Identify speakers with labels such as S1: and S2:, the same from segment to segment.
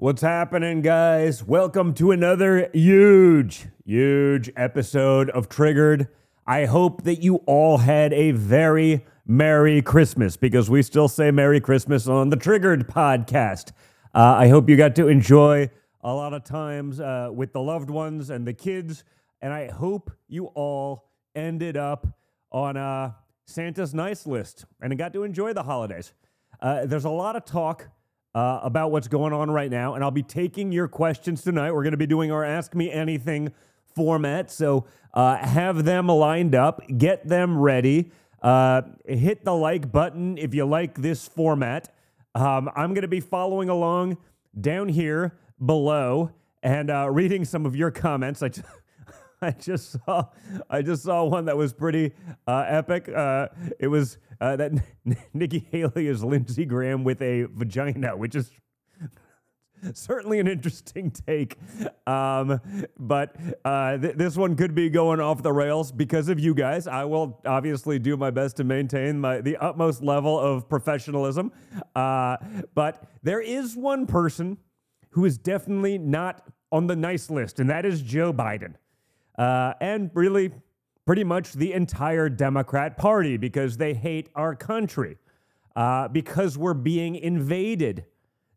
S1: What's happening, guys? Welcome to another huge, huge episode of Triggered. I hope that you all had a very Merry Christmas because we still say Merry Christmas on the Triggered podcast. Uh, I hope you got to enjoy a lot of times uh, with the loved ones and the kids, and I hope you all ended up on uh, Santa's nice list and got to enjoy the holidays. Uh, there's a lot of talk uh, about what's going on right now, and I'll be taking your questions tonight. We're going to be doing our Ask Me Anything format, so uh, have them lined up, get them ready. Uh, hit the like button if you like this format. Um, I'm going to be following along down here below and uh, reading some of your comments. I, I just saw I just saw one that was pretty uh, epic. Uh, it was uh, that Nikki Haley is Lindsey Graham with a vagina, which is certainly an interesting take. Um, but uh, th- this one could be going off the rails because of you guys. I will obviously do my best to maintain my the utmost level of professionalism. Uh, but there is one person who is definitely not on the nice list, and that is Joe Biden uh, and really pretty much the entire Democrat Party because they hate our country, uh, because we're being invaded.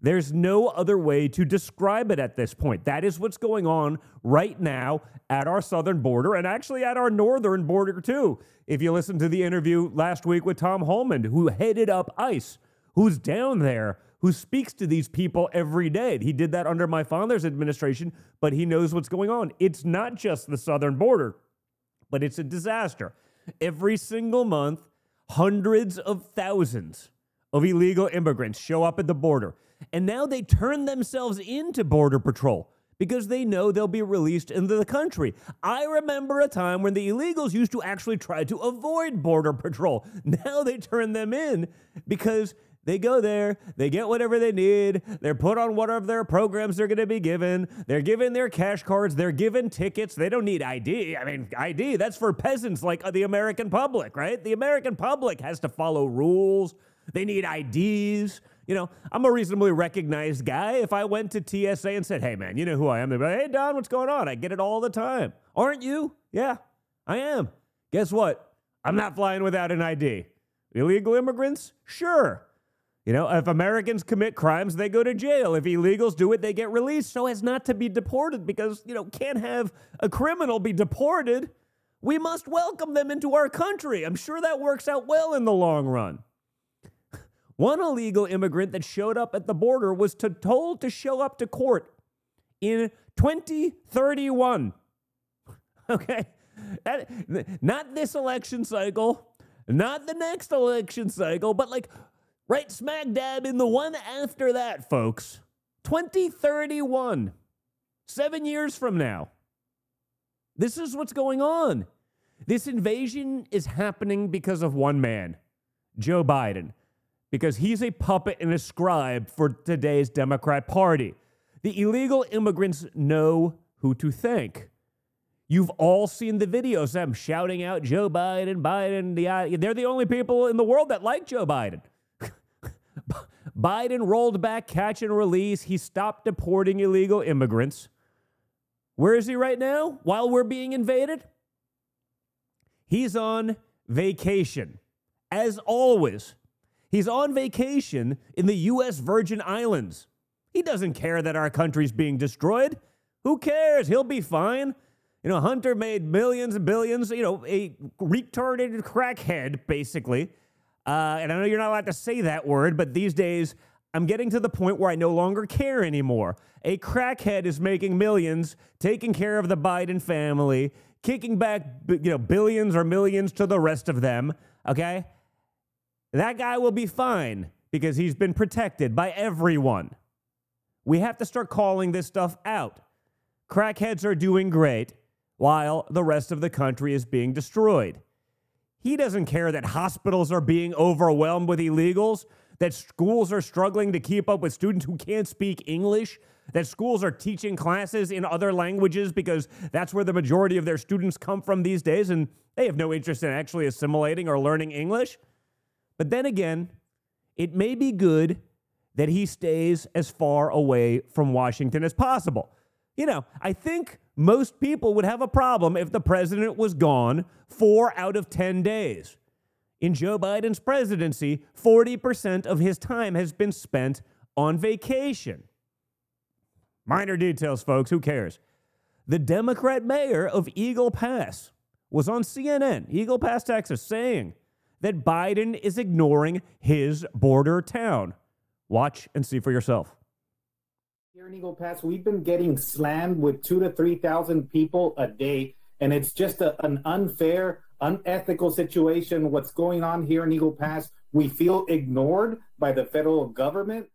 S1: There's no other way to describe it at this point. That is what's going on right now at our southern border and actually at our northern border, too. If you listen to the interview last week with Tom Homan, who headed up ICE, who's down there who speaks to these people every day. He did that under my father's administration, but he knows what's going on. It's not just the southern border, but it's a disaster. Every single month, hundreds of thousands of illegal immigrants show up at the border. And now they turn themselves into Border Patrol because they know they'll be released into the country. I remember a time when the illegals used to actually try to avoid Border Patrol. Now they turn them in because they go there, they get whatever they need, they're put on whatever their programs they're going to be given, they're given their cash cards, they're given tickets. They don't need ID. I mean, ID, that's for peasants like the American public, right? The American public has to follow rules, they need IDs. You know, I'm a reasonably recognized guy. If I went to TSA and said, hey, man, you know who I am, they'd be like, hey, Don, what's going on? I get it all the time. Aren't you? Yeah, I am. Guess what? I'm not flying without an ID. Illegal immigrants? Sure. You know, if Americans commit crimes, they go to jail. If illegals do it, they get released so as not to be deported because, you know, can't have a criminal be deported. We must welcome them into our country. I'm sure that works out well in the long run. One illegal immigrant that showed up at the border was to, told to show up to court in 2031. Okay? That, not this election cycle, not the next election cycle, but like Right smack dab in the one after that, folks. 2031. Seven years from now. This is what's going on. This invasion is happening because of one man, Joe Biden, because he's a puppet and a scribe for today's Democrat Party. The illegal immigrants know who to thank. You've all seen the videos, them shouting out Joe Biden, Biden. The, uh, they're the only people in the world that like Joe Biden. Biden rolled back catch and release. He stopped deporting illegal immigrants. Where is he right now while we're being invaded? He's on vacation, as always. He's on vacation in the U.S. Virgin Islands. He doesn't care that our country's being destroyed. Who cares? He'll be fine. You know, Hunter made millions and billions, you know, a retarded crackhead, basically, uh, and I know you're not allowed to say that word, but these days I'm getting to the point where I no longer care anymore. A crackhead is making millions, taking care of the Biden family, kicking back you know billions or millions to the rest of them. Okay, that guy will be fine because he's been protected by everyone. We have to start calling this stuff out. Crackheads are doing great while the rest of the country is being destroyed. He doesn't care that hospitals are being overwhelmed with illegals, that schools are struggling to keep up with students who can't speak English, that schools are teaching classes in other languages because that's where the majority of their students come from these days, and they have no interest in actually assimilating or learning English. But then again, it may be good that he stays as far away from Washington as possible. You know, I think most people would have a problem if the president was gone four out of 10 days. In Joe Biden's presidency, 40% of his time has been spent on vacation. Minor details, folks, who cares? The Democrat mayor of Eagle Pass was on CNN, Eagle Pass, Texas, saying that Biden is ignoring his border town. Watch and see for yourself.
S2: Here in Eagle Pass, we've been getting slammed with two to 3,000 people a day, and it's just a, an unfair, unethical situation. What's going on here in Eagle Pass, we feel ignored by the federal government.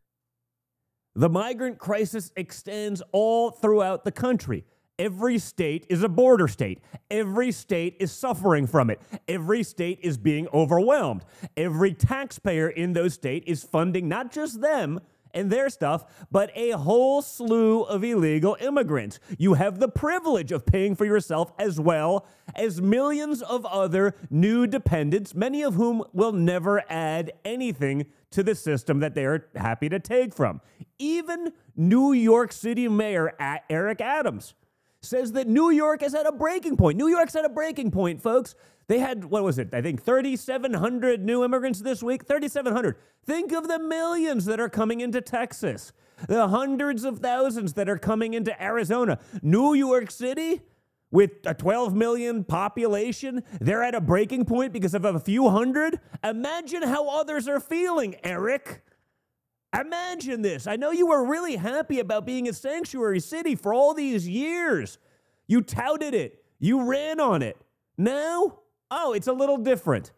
S1: The migrant crisis extends all throughout the country. Every state is a border state. Every state is suffering from it. Every state is being overwhelmed. Every taxpayer in those states is funding not just them, and their stuff, but a whole slew of illegal immigrants. You have the privilege of paying for yourself as well as millions of other new dependents, many of whom will never add anything to the system that they are happy to take from. Even New York City Mayor Eric Adams says that New York is at a breaking point. New York's at a breaking point, folks. They had, what was it? I think 3,700 new immigrants this week. 3,700. Think of the millions that are coming into Texas, the hundreds of thousands that are coming into Arizona. New York City, with a 12 million population, they're at a breaking point because of a few hundred. Imagine how others are feeling, Eric. Imagine this. I know you were really happy about being a sanctuary city for all these years. You touted it, you ran on it. Now, oh, it's a little different.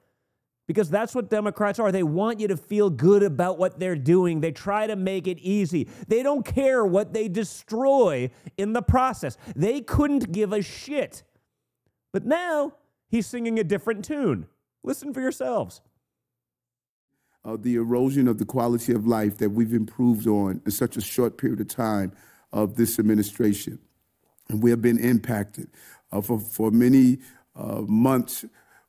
S1: Because that's what Democrats are. They want you to feel good about what they're doing. They try to make it easy. They don't care what they destroy in the process. They couldn't give a shit. But now he's singing a different tune. Listen for yourselves
S3: uh, the erosion of the quality of life that we've improved on in such a short period of time of this administration. And we have been impacted. Uh, for, for many uh, months,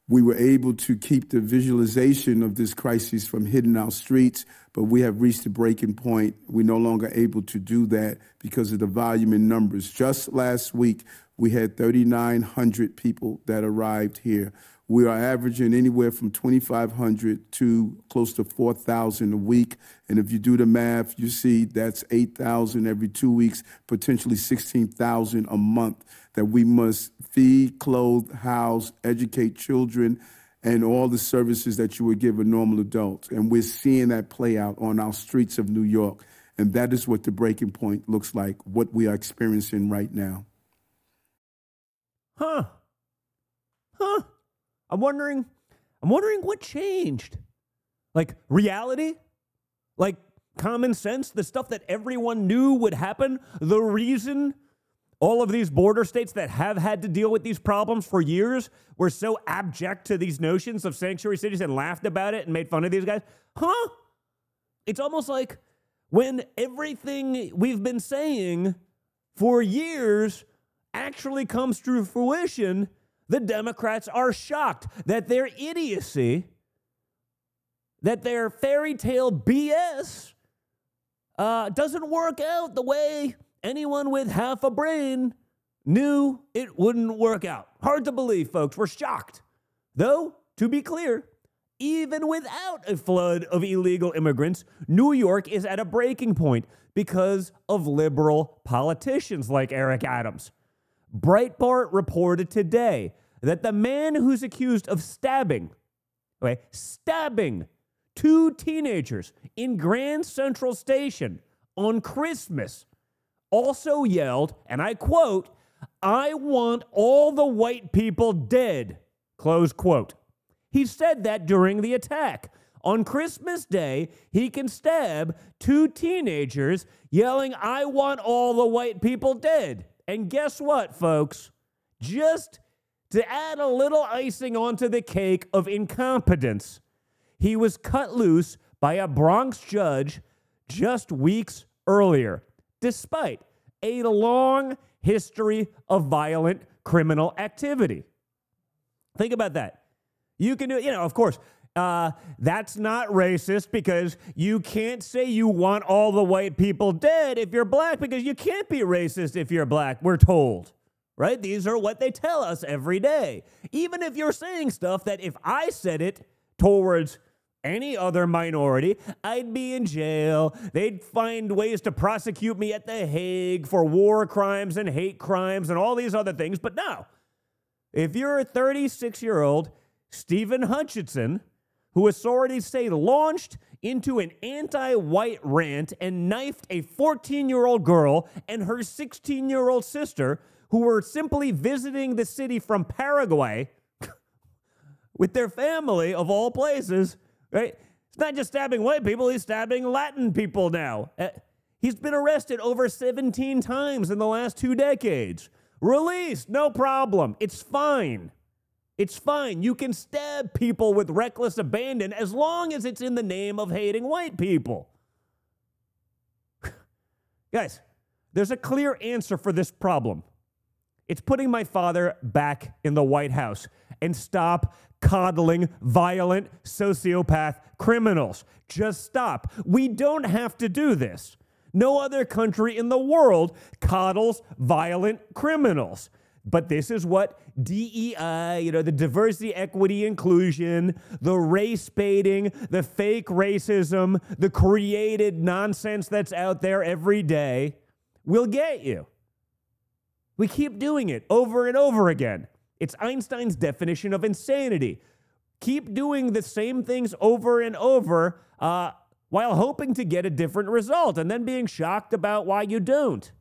S3: we were able to keep the visualization of this crisis from hitting our streets, but we have reached a breaking point. We're no longer able to do that because of the volume in numbers. Just last week, we had 3,900 people that arrived here. We are averaging anywhere from 2,500 to close to 4,000 a week. And if you do the math, you see that's 8,000 every two weeks, potentially 16,000 a month that we must feed, clothe, house, educate children, and all the services that you would give a normal adult. And we're seeing that play out on our streets of New York. And that is what the breaking point looks like, what we are experiencing right now.
S1: Huh. Huh. I'm wondering, I'm wondering what changed. Like reality? Like common sense? The stuff that everyone knew would happen? The reason all of these border states that have had to deal with these problems for years were so abject to these notions of sanctuary cities and laughed about it and made fun of these guys? Huh? It's almost like when everything we've been saying for years actually comes to fruition the Democrats are shocked that their idiocy, that their fairy tale BS uh, doesn't work out the way anyone with half a brain knew it wouldn't work out. Hard to believe, folks. We're shocked. Though, to be clear, even without a flood of illegal immigrants, New York is at a breaking point because of liberal politicians like Eric Adams. Breitbart reported today that the man who's accused of stabbing, okay, stabbing two teenagers in Grand Central Station on Christmas also yelled, and I quote, I want all the white people dead, close quote. He said that during the attack. On Christmas Day, he can stab two teenagers yelling, I want all the white people dead. And guess what, folks? Just to add a little icing onto the cake of incompetence, he was cut loose by a Bronx judge just weeks earlier, despite a long history of violent criminal activity. Think about that. You can do, it, you know, of course, Uh, that's not racist because you can't say you want all the white people dead if you're black because you can't be racist if you're black, we're told. Right? These are what they tell us every day. Even if you're saying stuff that if I said it towards any other minority, I'd be in jail. They'd find ways to prosecute me at The Hague for war crimes and hate crimes and all these other things. But no, if you're a 36 year old Stephen Hutchinson, who authorities say launched into an anti white rant and knifed a 14 year old girl and her 16 year old sister, who were simply visiting the city from Paraguay with their family, of all places right? He's not just stabbing white people, he's stabbing Latin people now. Uh, he's been arrested over 17 times in the last two decades. Released, no problem. It's fine. It's fine. You can stab people with reckless abandon as long as it's in the name of hating white people. Guys, there's a clear answer for this problem. It's putting my father back in the White House and stop coddling violent sociopath criminals. Just stop. We don't have to do this. No other country in the world coddles violent criminals. But this is what DEI, you know, the diversity, equity, inclusion, the race baiting, the fake racism, the created nonsense that's out there every day will get you. We keep doing it over and over again. It's Einstein's definition of insanity. Keep doing the same things over and over uh, while hoping to get a different result and then being shocked about why you don't.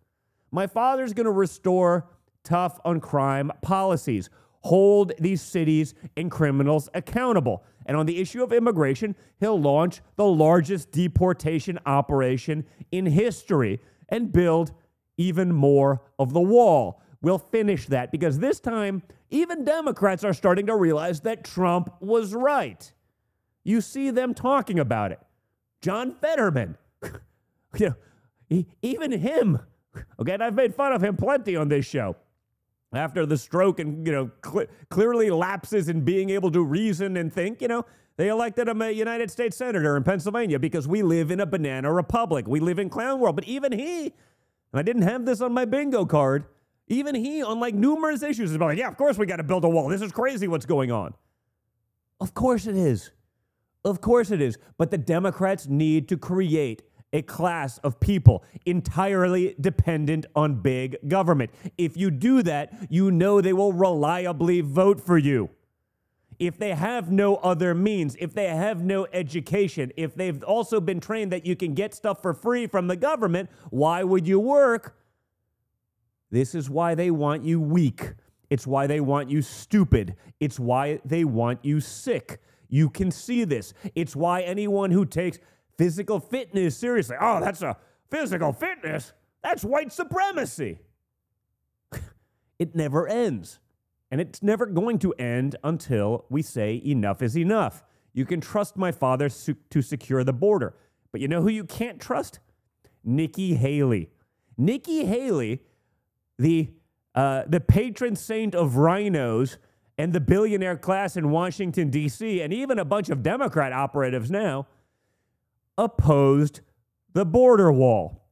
S1: My father's going to restore tough on crime policies, hold these cities and criminals accountable. And on the issue of immigration, he'll launch the largest deportation operation in history and build even more of the wall. We'll finish that because this time, even Democrats are starting to realize that Trump was right. You see them talking about it. John Fetterman, you know, he, even him, okay, and I've made fun of him plenty on this show. After the stroke and, you know, cl- clearly lapses in being able to reason and think, you know, they elected him a United States Senator in Pennsylvania because we live in a banana republic. We live in clown world. But even he, and I didn't have this on my bingo card, even he, on like numerous issues, is about like, yeah, of course we got to build a wall. This is crazy what's going on. Of course it is. Of course it is. But the Democrats need to create a class of people entirely dependent on big government. If you do that, you know they will reliably vote for you. If they have no other means, if they have no education, if they've also been trained that you can get stuff for free from the government, why would you work? This is why they want you weak. It's why they want you stupid. It's why they want you sick. You can see this. It's why anyone who takes physical fitness seriously, oh, that's a physical fitness, that's white supremacy. it never ends. And it's never going to end until we say enough is enough. You can trust my father to secure the border. But you know who you can't trust? Nikki Haley. Nikki Haley the, uh, the patron saint of RINOs and the billionaire class in Washington, D.C., and even a bunch of Democrat operatives now, opposed the border wall.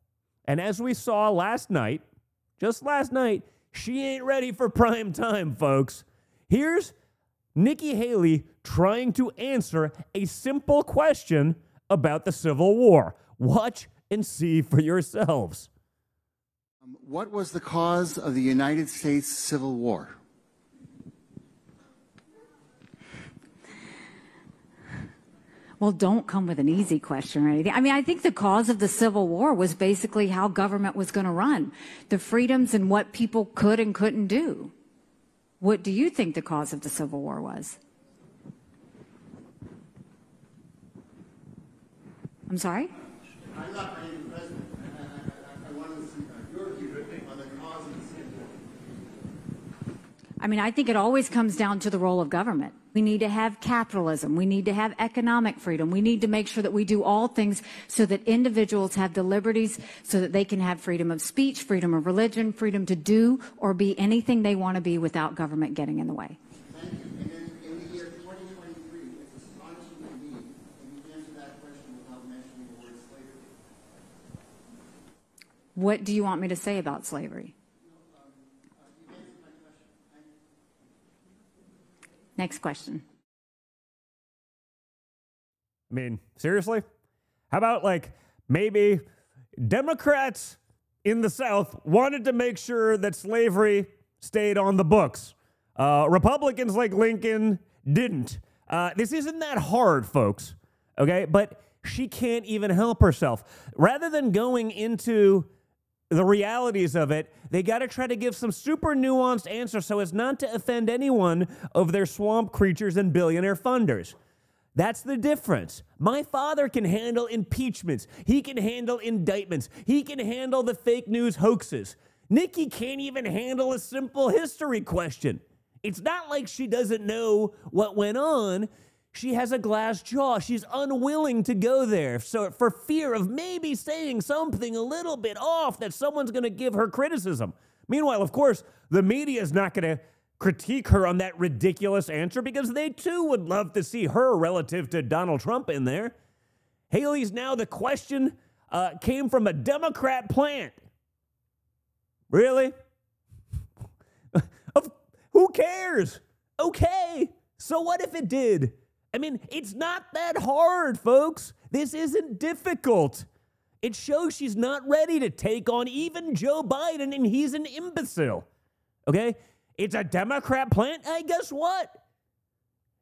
S1: And as we saw last night, just last night, she ain't ready for prime time, folks. Here's Nikki Haley trying to answer a simple question about the Civil War. Watch and see for yourselves.
S4: Um, what was the cause of the United States Civil War?
S5: Well, don't come with an easy question or anything. I mean, I think the cause of the Civil War was basically how government was going to run, the freedoms and what people could and couldn't do. What do you think the cause of the Civil War was? I'm sorry? I mean, I think it always comes down to the role of government. We need to have capitalism. We need to have economic freedom. We need to make sure that we do all things so that individuals have the liberties so that they can have freedom of speech, freedom of religion, freedom to do or be anything they want to be without government getting in the way. What do you want me to say about slavery? Next question.
S1: I mean, seriously? How about like maybe Democrats in the South wanted to make sure that slavery stayed on the books? Uh, Republicans like Lincoln didn't. Uh, this isn't that hard, folks. Okay, but she can't even help herself. Rather than going into the realities of it, they got to try to give some super nuanced answer so as not to offend anyone of their swamp creatures and billionaire funders. That's the difference. My father can handle impeachments. He can handle indictments. He can handle the fake news hoaxes. Nikki can't even handle a simple history question. It's not like she doesn't know what went on. She has a glass jaw. She's unwilling to go there. So, for fear of maybe saying something a little bit off that someone's going to give her criticism. Meanwhile, of course, the media is not going to critique her on that ridiculous answer because they too would love to see her relative to Donald Trump in there. Haley's now the question uh, came from a Democrat plant. Really? who cares? Okay. So what if it did? I mean, it's not that hard, folks. This isn't difficult. It shows she's not ready to take on even Joe Biden, and he's an imbecile. Okay? It's a Democrat plant. Hey, guess what?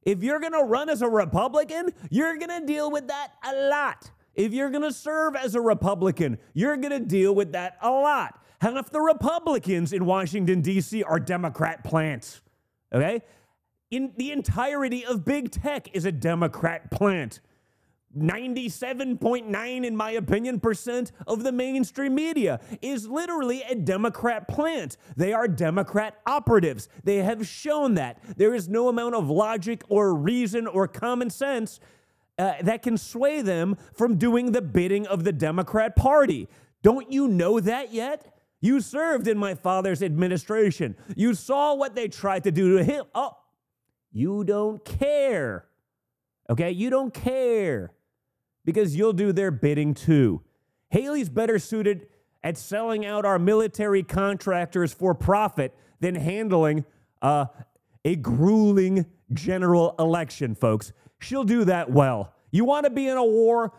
S1: If you're going to run as a Republican, you're going to deal with that a lot. If you're going to serve as a Republican, you're going to deal with that a lot. Half the Republicans in Washington, D.C. are Democrat plants. Okay? In the entirety of big tech is a Democrat plant. 97.9, in my opinion, percent of the mainstream media is literally a Democrat plant. They are Democrat operatives. They have shown that. There is no amount of logic or reason or common sense uh, that can sway them from doing the bidding of the Democrat Party. Don't you know that yet? You served in my father's administration. You saw what they tried to do to him. Oh, you don't care. Okay? You don't care because you'll do their bidding too. Haley's better suited at selling out our military contractors for profit than handling uh, a grueling general election, folks. She'll do that well. You want to be in a war?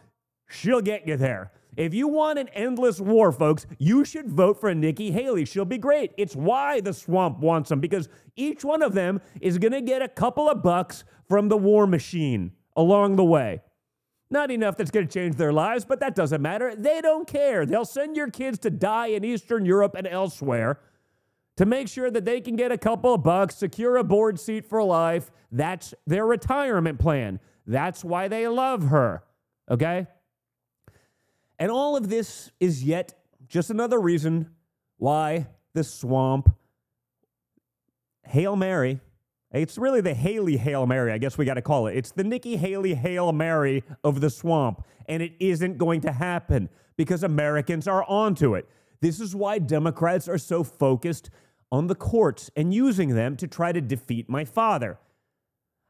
S1: She'll get you there. If you want an endless war, folks, you should vote for Nikki Haley. She'll be great. It's why the swamp wants them because each one of them is going to get a couple of bucks from the war machine along the way. Not enough that's going to change their lives, but that doesn't matter. They don't care. They'll send your kids to die in Eastern Europe and elsewhere to make sure that they can get a couple of bucks, secure a board seat for life. That's their retirement plan. That's why they love her. Okay? And all of this is yet just another reason why the swamp Hail Mary. It's really the Haley Hail Mary, I guess we got to call it. It's the Nikki Haley Hail Mary of the swamp. And it isn't going to happen because Americans are onto it. This is why Democrats are so focused on the courts and using them to try to defeat my father.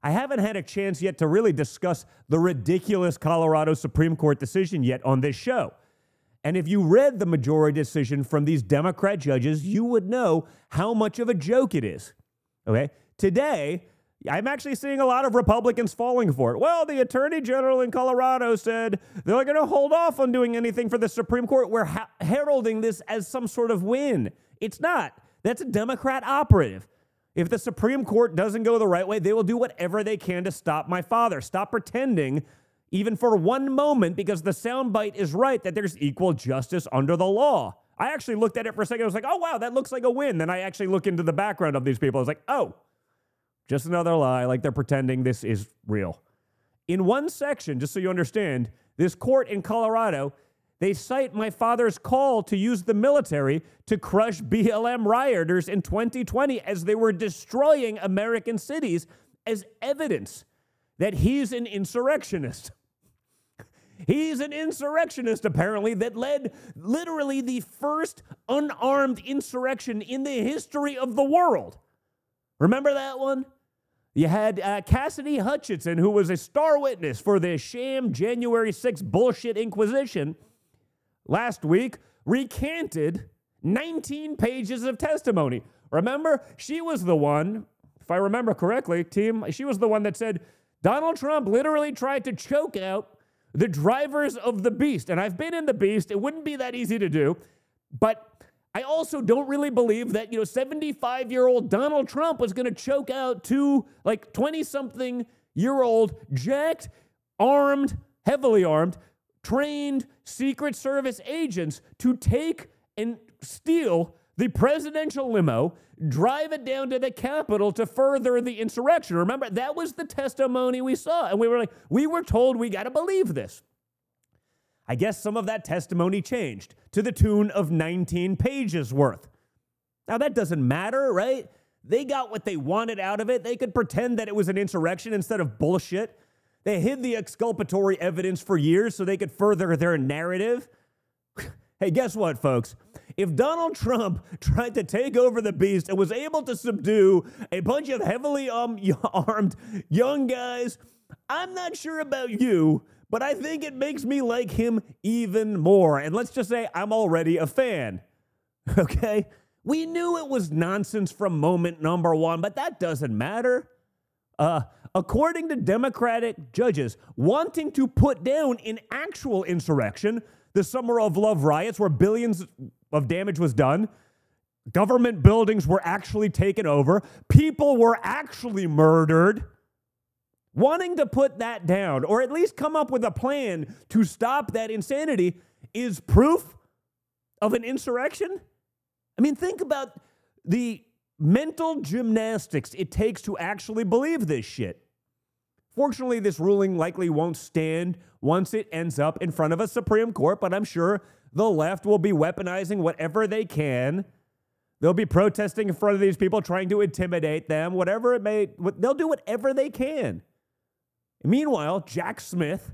S1: I haven't had a chance yet to really discuss the ridiculous Colorado Supreme Court decision yet on this show. And if you read the majority decision from these Democrat judges, you would know how much of a joke it is. Okay? Today, I'm actually seeing a lot of Republicans falling for it. Well, the Attorney General in Colorado said they're going to hold off on doing anything for the Supreme Court. We're ha- heralding this as some sort of win. It's not. That's a Democrat operative. If the Supreme Court doesn't go the right way, they will do whatever they can to stop my father. Stop pretending, even for one moment, because the soundbite is right that there's equal justice under the law. I actually looked at it for a second. I was like, oh, wow, that looks like a win. Then I actually look into the background of these people. I was like, oh, just another lie. Like they're pretending this is real. In one section, just so you understand, this court in Colorado they cite my father's call to use the military to crush BLM rioters in 2020 as they were destroying American cities as evidence that he's an insurrectionist. He's an insurrectionist, apparently, that led literally the first unarmed insurrection in the history of the world. Remember that one? You had uh, Cassidy Hutchinson, who was a star witness for the sham January 6th bullshit Inquisition last week recanted 19 pages of testimony. Remember, she was the one, if I remember correctly, team, she was the one that said Donald Trump literally tried to choke out the drivers of the beast. And I've been in the beast, it wouldn't be that easy to do. But I also don't really believe that, you know, 75 year old Donald Trump was going to choke out two, like 20 something year old, jacked, armed, heavily armed, trained Secret Service agents to take and steal the presidential limo, drive it down to the Capitol to further the insurrection. Remember, that was the testimony we saw. And we were like, we were told we got to believe this. I guess some of that testimony changed to the tune of 19 pages worth. Now, that doesn't matter, right? They got what they wanted out of it. They could pretend that it was an insurrection instead of bullshit. They hid the exculpatory evidence for years so they could further their narrative. hey, guess what, folks? If Donald Trump tried to take over the beast and was able to subdue a bunch of heavily um, armed young guys, I'm not sure about you, but I think it makes me like him even more. And let's just say I'm already a fan. Okay? We knew it was nonsense from moment number one, but that doesn't matter. Uh, according to Democratic judges, wanting to put down an actual insurrection, the Summer of Love riots, where billions of damage was done, government buildings were actually taken over, people were actually murdered. Wanting to put that down, or at least come up with a plan to stop that insanity, is proof of an insurrection? I mean, think about the mental gymnastics it takes to actually believe this shit. Fortunately, this ruling likely won't stand once it ends up in front of a Supreme Court, but I'm sure the left will be weaponizing whatever they can. They'll be protesting in front of these people, trying to intimidate them, whatever it may, they'll do whatever they can. Meanwhile, Jack Smith,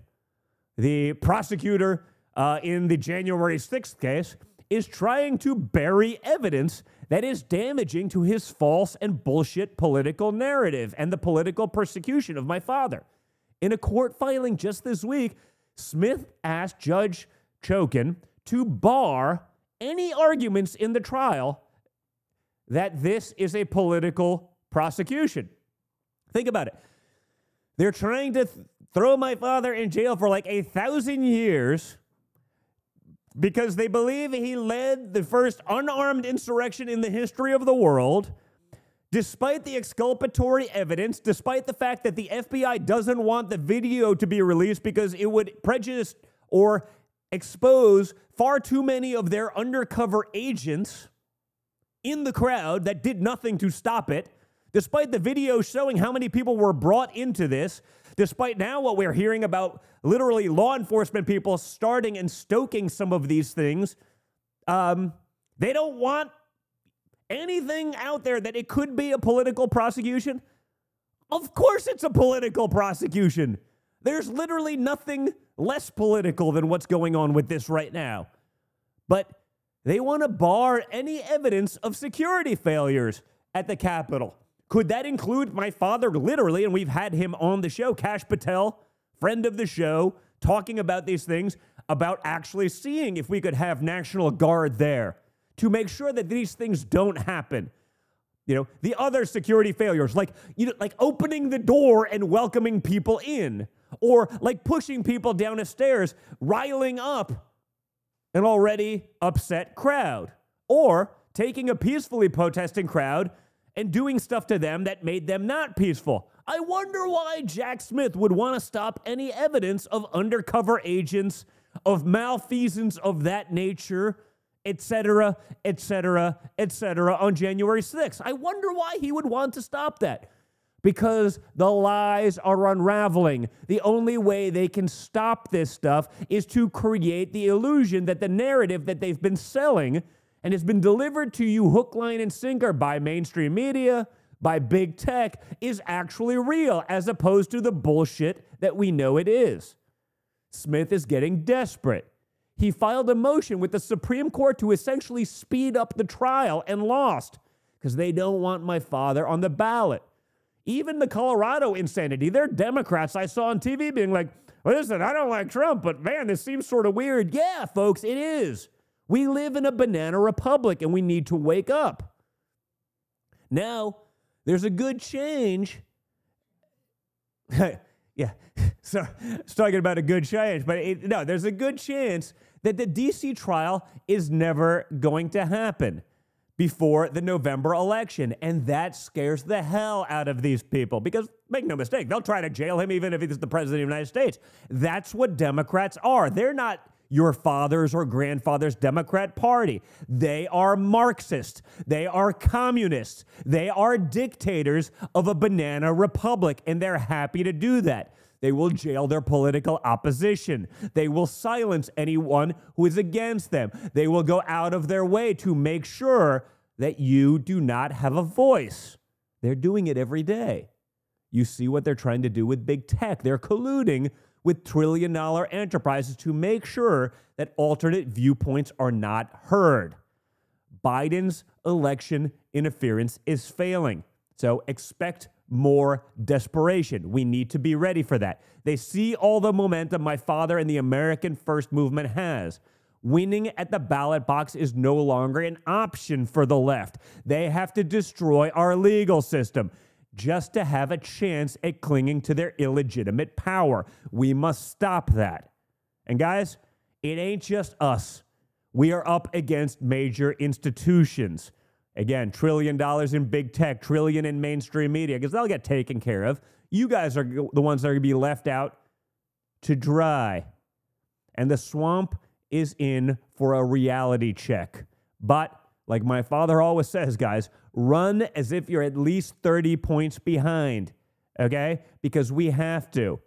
S1: the prosecutor uh, in the January 6th case, is trying to bury evidence that is damaging to his false and bullshit political narrative and the political persecution of my father. In a court filing just this week, Smith asked Judge Chutkan to bar any arguments in the trial that this is a political prosecution. Think about it. They're trying to th- throw my father in jail for like a thousand years because they believe he led the first unarmed insurrection in the history of the world. Despite the exculpatory evidence, despite the fact that the FBI doesn't want the video to be released because it would prejudice or expose far too many of their undercover agents in the crowd that did nothing to stop it, despite the video showing how many people were brought into this, despite now what we're hearing about literally law enforcement people starting and stoking some of these things, um, they don't want anything out there that it could be a political prosecution. Of course, it's a political prosecution. There's literally nothing less political than what's going on with this right now. But they want to bar any evidence of security failures at the Capitol. Could that include my father, literally? And we've had him on the show, Kash Patel, friend of the show, talking about these things, about actually seeing if we could have National Guard there to make sure that these things don't happen. You know, the other security failures, like you know, like opening the door and welcoming people in, or like pushing people down the stairs, riling up an already upset crowd, or taking a peacefully protesting crowd and doing stuff to them that made them not peaceful. I wonder why Jack Smith would want to stop any evidence of undercover agents, of malfeasance of that nature, etc., etc., etc. on January 6th. I wonder why he would want to stop that. Because the lies are unraveling. The only way they can stop this stuff is to create the illusion that the narrative that they've been selling and has been delivered to you hook, line, and sinker by mainstream media, by big tech, is actually real, as opposed to the bullshit that we know it is. Smith is getting desperate. He filed a motion with the Supreme Court to essentially speed up the trial and lost because they don't want my father on the ballot. Even the Colorado insanity, they're Democrats I saw on TV being like, listen, I don't like Trump, but man, this seems sort of weird. Yeah, folks, it is. We live in a banana republic and we need to wake up. Now, there's a good change. yeah, so it's talking about a good change, but it, no, there's a good chance that the DC trial is never going to happen before the November election. And that scares the hell out of these people because, make no mistake, they'll try to jail him even if he's the president of the United States. That's what Democrats are. They're not your father's or grandfather's Democrat Party. They are Marxists. They are communists. They are dictators of a banana republic, and they're happy to do that. They will jail their political opposition. They will silence anyone who is against them. They will go out of their way to make sure that you do not have a voice. They're doing it every day. You see what they're trying to do with big tech. They're colluding with trillion dollar enterprises to make sure that alternate viewpoints are not heard. Biden's election interference is failing. So expect more desperation. We need to be ready for that. They see all the momentum my father and the American First Movement has. Winning at the ballot box is no longer an option for the left. They have to destroy our legal system just to have a chance at clinging to their illegitimate power. We must stop that. And guys, it ain't just us. We are up against major institutions. Again, trillion dollars in big tech, trillion in mainstream media, because they'll get taken care of. You guys are the ones that are going to be left out to dry. And the swamp is in for a reality check. But, like my father always says, guys, run as if you're at least 30 points behind, okay? Because we have to,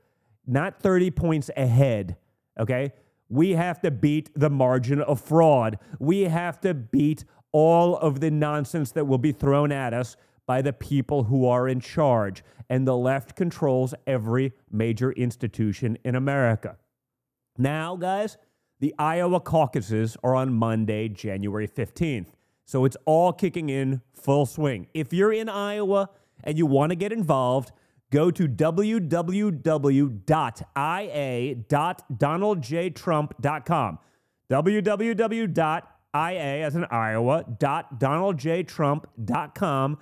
S1: not 30 points ahead, okay? We have to beat the margin of fraud. We have to beat all of the nonsense that will be thrown at us by the people who are in charge. And the left controls every major institution in America. Now, guys, the Iowa caucuses are on Monday, January 15th. So it's all kicking in full swing. If you're in Iowa and you want to get involved, go to www.ia.donaldjtrump.com. www IA as in Iowa donaldjtrump.com.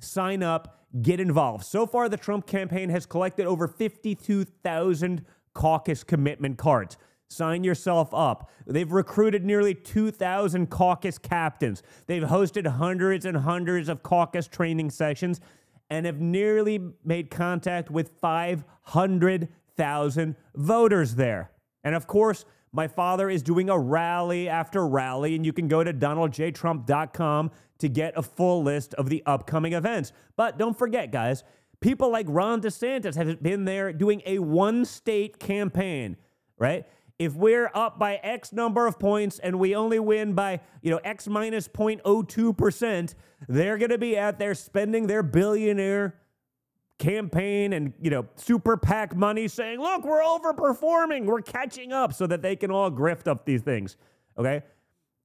S1: Sign up, get involved. So far, the Trump campaign has collected over 52,000 caucus commitment cards. Sign yourself up. They've recruited nearly 2,000 caucus captains. They've hosted hundreds and hundreds of caucus training sessions and have nearly made contact with 500,000 voters there. And of course, my father is doing a rally after rally, and you can go to donaldjtrump.com to get a full list of the upcoming events. But don't forget, guys, people like Ron DeSantis have been there doing a one state campaign, right? If we're up by X number of points and we only win by, you know, X minus 0.02%, they're going to be out there spending their billionaire campaign and you know super PAC money saying, "Look, we're overperforming, we're catching up," so that they can all grift up these things. Okay,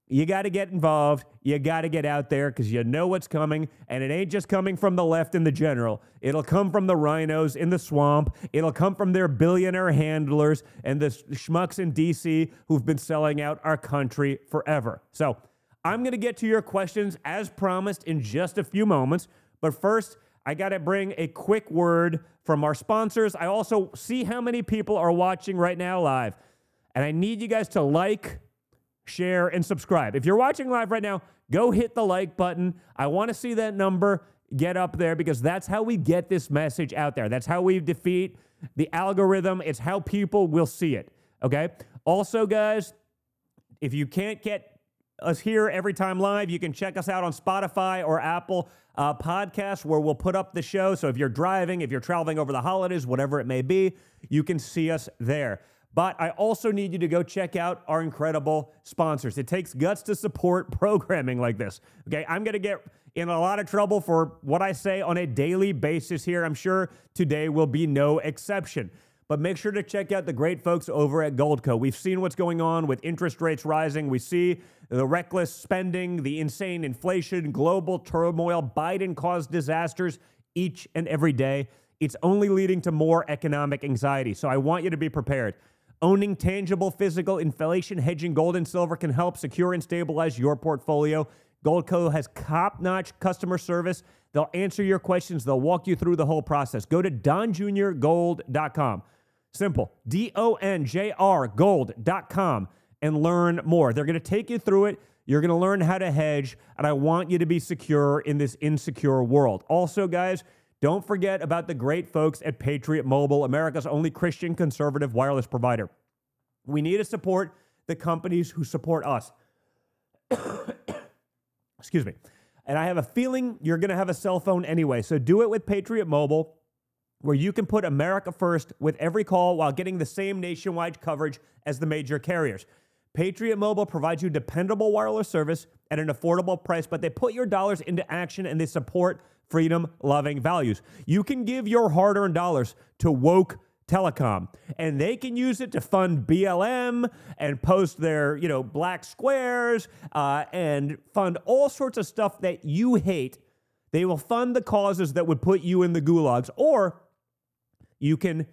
S1: you got to get involved. You got to get out there because you know what's coming, and it ain't just coming from the left and the general. It'll come from the RINOs in the swamp. It'll come from their billionaire handlers and the schmucks in D.C. who've been selling out our country forever. So. I'm going to get to your questions as promised in just a few moments. But first, I got to bring a quick word from our sponsors. I also see how many people are watching right now live. And I need you guys to like, share, and subscribe. If you're watching live right now, go hit the like button. I want to see that number get up there because that's how we get this message out there. That's how we defeat the algorithm. It's how people will see it. Okay. Also, guys, if you can't get us here every time live. You can check us out on Spotify or Apple uh, Podcasts, where we'll put up the show. So if you're driving, if you're traveling over the holidays, whatever it may be, you can see us there. But I also need you to go check out our incredible sponsors. It takes guts to support programming like this. Okay, I'm going to get in a lot of trouble for what I say on a daily basis here. I'm sure today will be no exception. But make sure to check out the great folks over at Goldco. We've seen what's going on with interest rates rising. We see the reckless spending, the insane inflation, global turmoil, Biden caused disasters each and every day. It's only leading to more economic anxiety. So I want you to be prepared. Owning tangible physical inflation hedging gold and silver can help secure and stabilize your portfolio. Goldco has top notch customer service. They'll answer your questions, they'll walk you through the whole process. Go to donjuniorgold.com. Simple. D O N J R gold.com and learn more. They're going to take you through it. You're going to learn how to hedge, and I want you to be secure in this insecure world. Also, guys, don't forget about the great folks at Patriot Mobile, America's only Christian conservative wireless provider. We need to support the companies who support us. Excuse me. And I have a feeling you're going to have a cell phone anyway. So do it with Patriot Mobile, where you can put America first with every call while getting the same nationwide coverage as the major carriers. Patriot Mobile provides you dependable wireless service at an affordable price, but they put your dollars into action and they support freedom loving values. You can give your hard earned dollars to woke telecom and they can use it to fund blm and post their you know black squares uh, and fund all sorts of stuff that you hate. They will fund the causes that would put you in the gulags or you can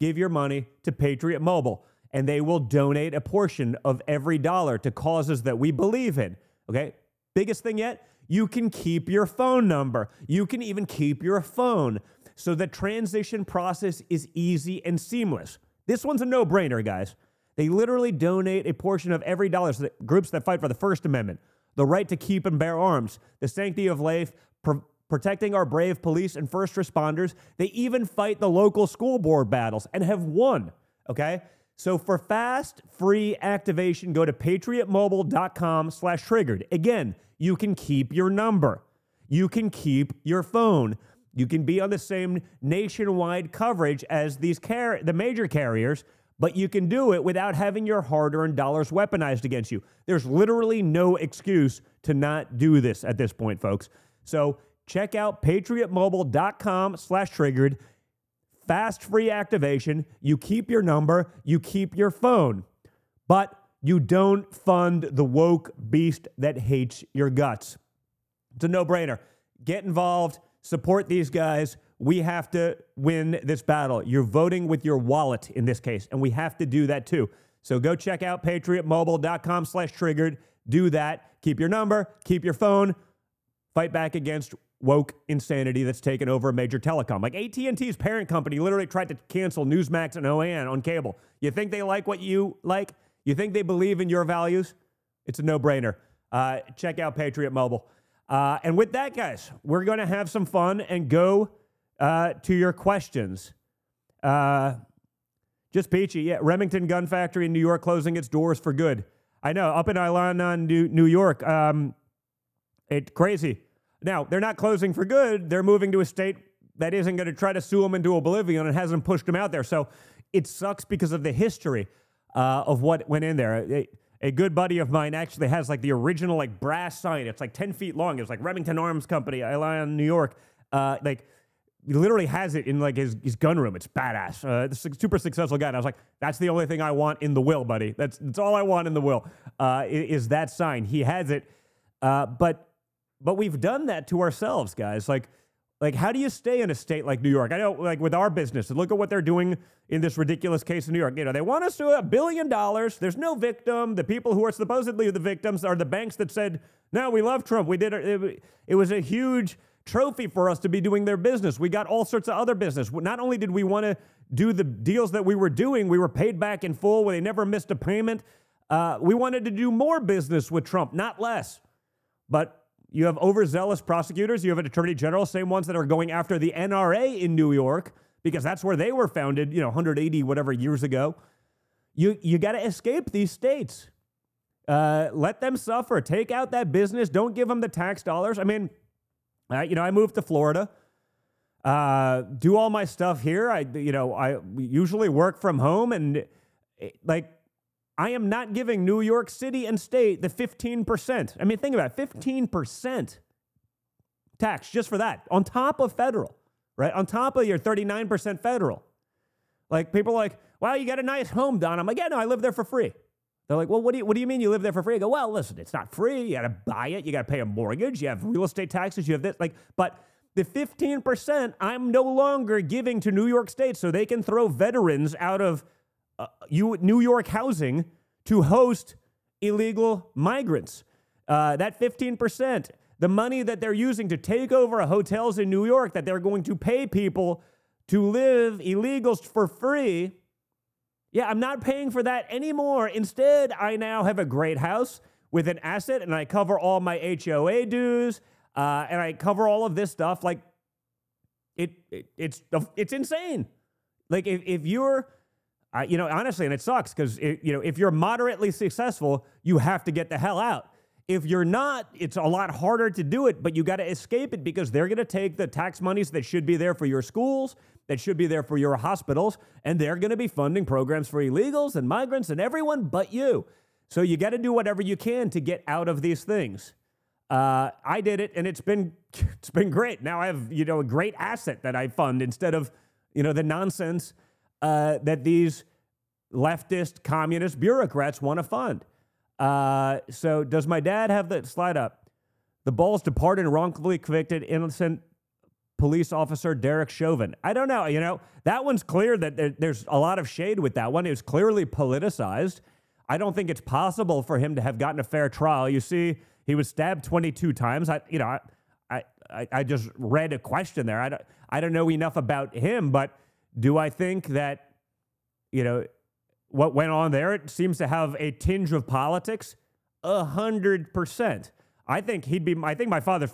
S1: give your money to patriot mobile and they will donate a portion of every dollar to causes that we believe in. Okay? Biggest thing yet you can keep your phone number you can even keep your phone so the transition process is easy and seamless. This one's a no brainer, guys. They literally donate a portion of every dollar to groups that fight for the First Amendment, the right to keep and bear arms, the sanctity of life, pro- protecting our brave police and first responders. They even fight the local school board battles and have won. Okay? So for fast, free activation, go to patriotmobile.com slash triggered. Again, you can keep your number. You can keep your phone. You can be on the same nationwide coverage as these car- the major carriers, but you can do it without having your hard-earned dollars weaponized against you. There's literally no excuse to not do this at this point, folks. So check out patriotmobile.com slash triggered. Fast free activation. You keep your number, you keep your phone, but you don't fund the woke beast that hates your guts. It's a no-brainer. Get involved support these guys. We have to win this battle. You're voting with your wallet in this case, and we have to do that too. So go check out patriotmobile.com slash triggered. Do that. Keep your number, keep your phone. Fight back against woke insanity that's taken over a major telecom. Like AT&T's parent company literally tried to cancel Newsmax and OAN on cable. You think they like what you like? You think they believe in your values? It's a no-brainer. Uh, check out Patriot Mobile. Uh, and with that, guys, we're going to have some fun and go uh, to your questions. Uh, just peachy. Yeah, Remington Gun Factory in New York closing its doors for good. I know, up in Ilion, New, New York. Um, it's crazy. Now, they're not closing for good. They're moving to a state that isn't going to try to sue them into oblivion and hasn't pushed them out there. So it sucks because of the history uh, of what went in there. A good buddy of mine actually has like the original like brass sign. It's like 10 feet long. It's like Remington Arms Company, Ilion, New York. Uh, like he literally has it in like his, his gun room. It's badass. Uh, a super successful guy. And I was like, that's the only thing I want in the will, buddy. That's, that's all I want in the will uh, is that sign. He has it. Uh, but, but we've done that to ourselves, guys. Like, like, how do you stay in a state like New York? I know, like, with our business, look at what they're doing in this ridiculous case in New York. You know, they want us to a billion dollars. There's no victim. The people who are supposedly the victims are the banks that said, no, we love Trump. We did it. It was a huge trophy for us to be doing their business. We got all sorts of other business. Not only did we want to do the deals that we were doing, we were paid back in full where they never missed a payment. Uh, we wanted to do more business with Trump, not less. But you have overzealous prosecutors. You have an attorney general, same ones that are going after the NRA in New York because that's where they were founded, you know, 180 whatever years ago. You you got to escape these states. Uh, let them suffer. Take out that business. Don't give them the tax dollars. I mean, uh, you know, I moved to Florida. Uh, do all my stuff here. I you know I usually work from home and eh, like I am not giving New York City and state the 15%. I mean, think about it 15% tax just for that, on top of federal, right? On top of your 39% federal. Like, people are like, wow, you got a nice home, Don. I'm like, yeah, no, I live there for free. They're like, well, what do you, what do you mean you live there for free? I go, well, listen, it's not free. You got to buy it. You got to pay a mortgage. You have real estate taxes. You have this. Like, but the 15% I'm no longer giving to New York State so they can throw veterans out of uh, you New York housing to host illegal migrants. Uh, that 15%, the money that they're using to take over hotels in New York that they're going to pay people to live illegals for free. Yeah, I'm not paying for that anymore. Instead, I now have a great house with an asset and I cover all my HOA dues uh, and I cover all of this stuff. Like, it, it it's it's insane. Like if, if you're, uh, you know, honestly, and it sucks because you know if you're moderately successful, you have to get the hell out. If you're not, it's a lot harder to do it, but you got to escape it because they're going to take the tax monies that should be there for your schools, that should be there for your hospitals, and they're going to be funding programs for illegals and migrants and everyone but you. So you got to do whatever you can to get out of these things. Uh, I did it, and it's been it's been great. Now I have you know a great asset that I fund instead of you know the nonsense uh, that these leftist communist bureaucrats want to fund. Uh, so does my dad have the slide up? The balls departed pardon wrongfully convicted innocent police officer Derek Chauvin. I don't know. You know that one's clear that there, there's a lot of shade with that one. It was clearly politicized. I don't think it's possible for him to have gotten a fair trial. You see he was stabbed 22 times. I, you know, I, I, I just read a question there. I don't, I don't know enough about him, but do I think that, you know, what went on there? It seems to have a tinge of politics. A hundred percent. I think he'd be. I think my father,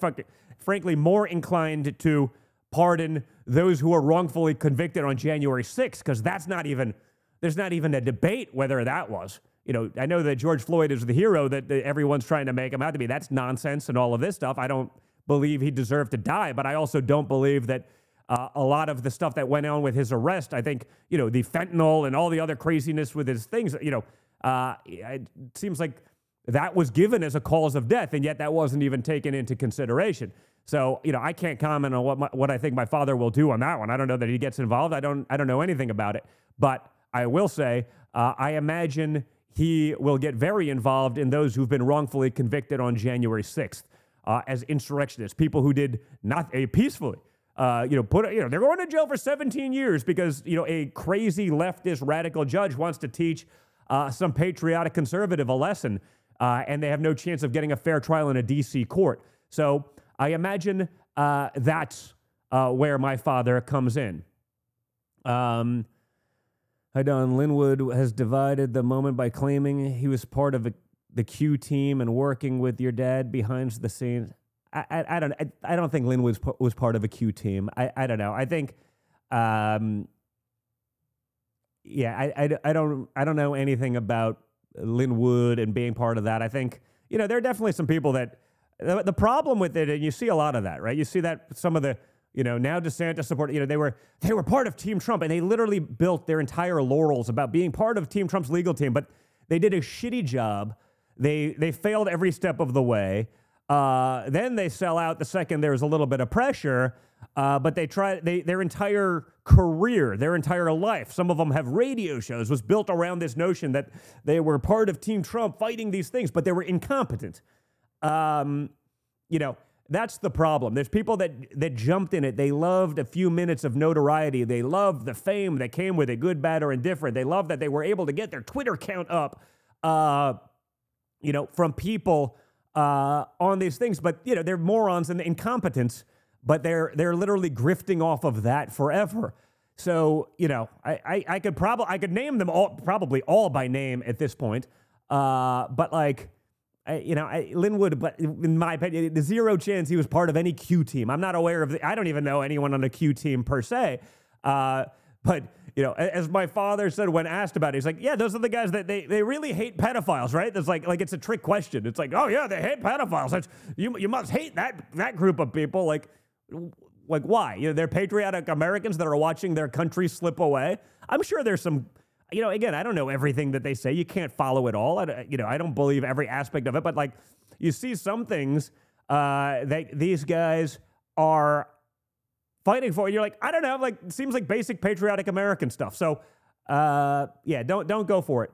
S1: frankly, more inclined to pardon those who were wrongfully convicted on January 6th, because that's not even. There's not even a debate whether that was you know, I know that George Floyd is the hero that, that everyone's trying to make him out to be. That's nonsense and all of this stuff. I don't believe he deserved to die, but I also don't believe that uh, a lot of the stuff that went on with his arrest, I think, you know, the fentanyl and all the other craziness with his things, you know, uh, it seems like that was given as a cause of death, and yet that wasn't even taken into consideration. So, you know, I can't comment on what my, what I think my father will do on that one. I don't know that he gets involved. I don't I don't know anything about it. But I will say, uh, I imagine he will get very involved in those who've been wrongfully convicted on January 6th uh, as insurrectionists, people who did not uh, peacefully. Uh, you know, put you know they're going to jail for 17 years because you know a crazy leftist radical judge wants to teach uh, some patriotic conservative a lesson, uh, and they have no chance of getting a fair trial in a D.C. court. So I imagine uh, that's where my father comes in. Um, Hi, Don. Lin Wood has divided the moment by claiming he was part of a, the Q team and working with your dad behind the scenes. I, I, don't I, I, don't think Lin Wood was part of a Q team. I, I don't know. I think, um, yeah, I, I, I don't I don't know anything about Lin Wood and being part of that. I think you know there are definitely some people that the, the problem with it, and you see a lot of that, right? You see that some of the you know, now DeSantis support, you know, they were they were part of Team Trump and they literally built their entire laurels about being part of Team Trump's legal team, but they did a shitty job. They they failed every step of the way. Uh, then they sell out the second there's a little bit of pressure. Uh, but they try they their entire career, their entire life. Some of them have radio shows was built around this notion that they were part of Team Trump fighting these things, but they were incompetent. Um, you know, that's the problem. There's people that that jumped in it. They loved a few minutes of notoriety. They loved the fame that came with it, good, bad, or indifferent. They loved that they were able to get their Twitter count up, uh, you know, from people uh, on these things. But you know, they're morons and incompetents. But they're they're literally grifting off of that forever. So you know, I I, I could probably I could name them all probably all by name at this point. Uh, but like I, you know, I, Lin Wood, but in my opinion, the zero chance he was part of any Q team. I'm not aware of. The, I don't even know anyone on the Q team per se. Uh, but you know, as my father said when asked about it, he's like, "Yeah, those are the guys that they, they really hate pedophiles, right?" That's like like it's a trick question. It's like, "Oh yeah, they hate pedophiles. That's, you you must hate that that group of people." Like, like why? You know, they're patriotic Americans that are watching their country slip away. I'm sure there's some you know, again, I don't know everything that they say. You can't follow it all. I, you know, I don't believe every aspect of it, but like you see some things uh, that these guys are fighting for. You're like, I don't know, like seems like basic patriotic American stuff. So, uh, yeah, don't don't go for it.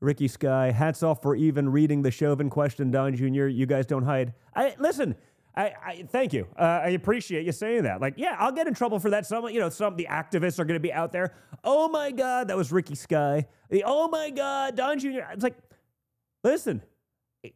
S1: Ricky Sky, hats off for even reading the Chauvin question, Don Jr. You guys don't hide. I listen. I, I thank you. Uh, I appreciate you saying that. Like, yeah, I'll get in trouble for that. Some, you know, some of the activists are going to be out there. Oh my God, that was Ricky Sky. The, oh my God, Don Jr. It's like, listen,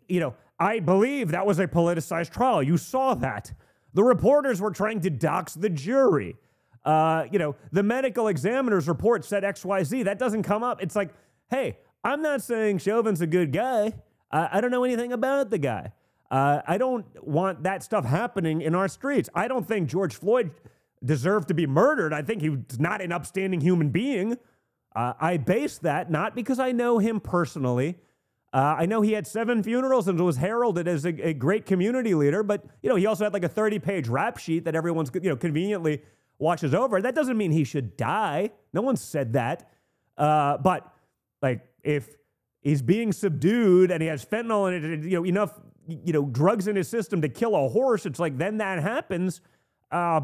S1: you know, I believe that was a politicized trial. You saw that. The reporters were trying to dox the jury. Uh, you know, the medical examiner's report said XYZ. That doesn't come up. It's like, hey, I'm not saying Chauvin's a good guy. Uh, I don't know anything about the guy. Uh, I don't want that stuff happening in our streets. I don't think George Floyd deserved to be murdered. I think he's not an upstanding human being. Uh, I base that not because I know him personally. Uh, I know he had seven funerals and was heralded as a, a, great community leader, but you know he also had like a 30-page rap sheet that everyone's you know conveniently watches over. That doesn't mean he should die. No one said that. Uh, but like if he's being subdued and he has fentanyl and you know enough you know, drugs in his system to kill a horse, it's like then that happens. Uh,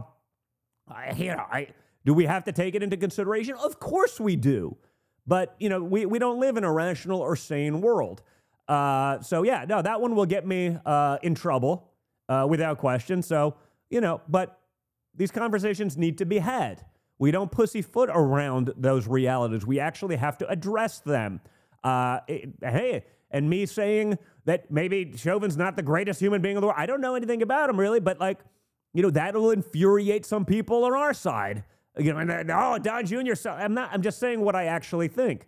S1: I, you know, I do we have to take it into consideration? Of course we do, but you know, we we don't live in a rational or sane world. Uh, so yeah, no, that one will get me uh, in trouble uh, without question. So you know, but these conversations need to be had. We don't pussyfoot around those realities. We actually have to address them. Uh, it, hey, and me saying that maybe Chauvin's not the greatest human being in the world. I don't know anything about him really, but like, you know, that'll infuriate some people on our side. You know, and oh, Don Jr. So I'm not. I'm just saying what I actually think.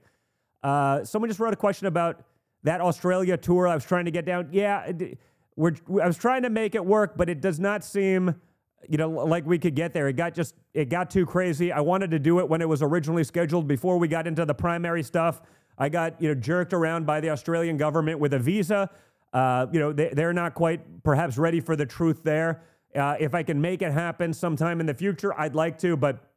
S1: Uh, someone just wrote a question about that Australia tour. I was trying to get down. Yeah, we're. I was trying to make it work, but it does not seem, you know, like we could get there. It got just. It got too crazy. I wanted to do it when it was originally scheduled before we got into the primary stuff. I got you know jerked around by the Australian government with a visa. Uh, you know they, they're not quite perhaps ready for the truth there. Uh, if I can make it happen sometime in the future, I'd like to, but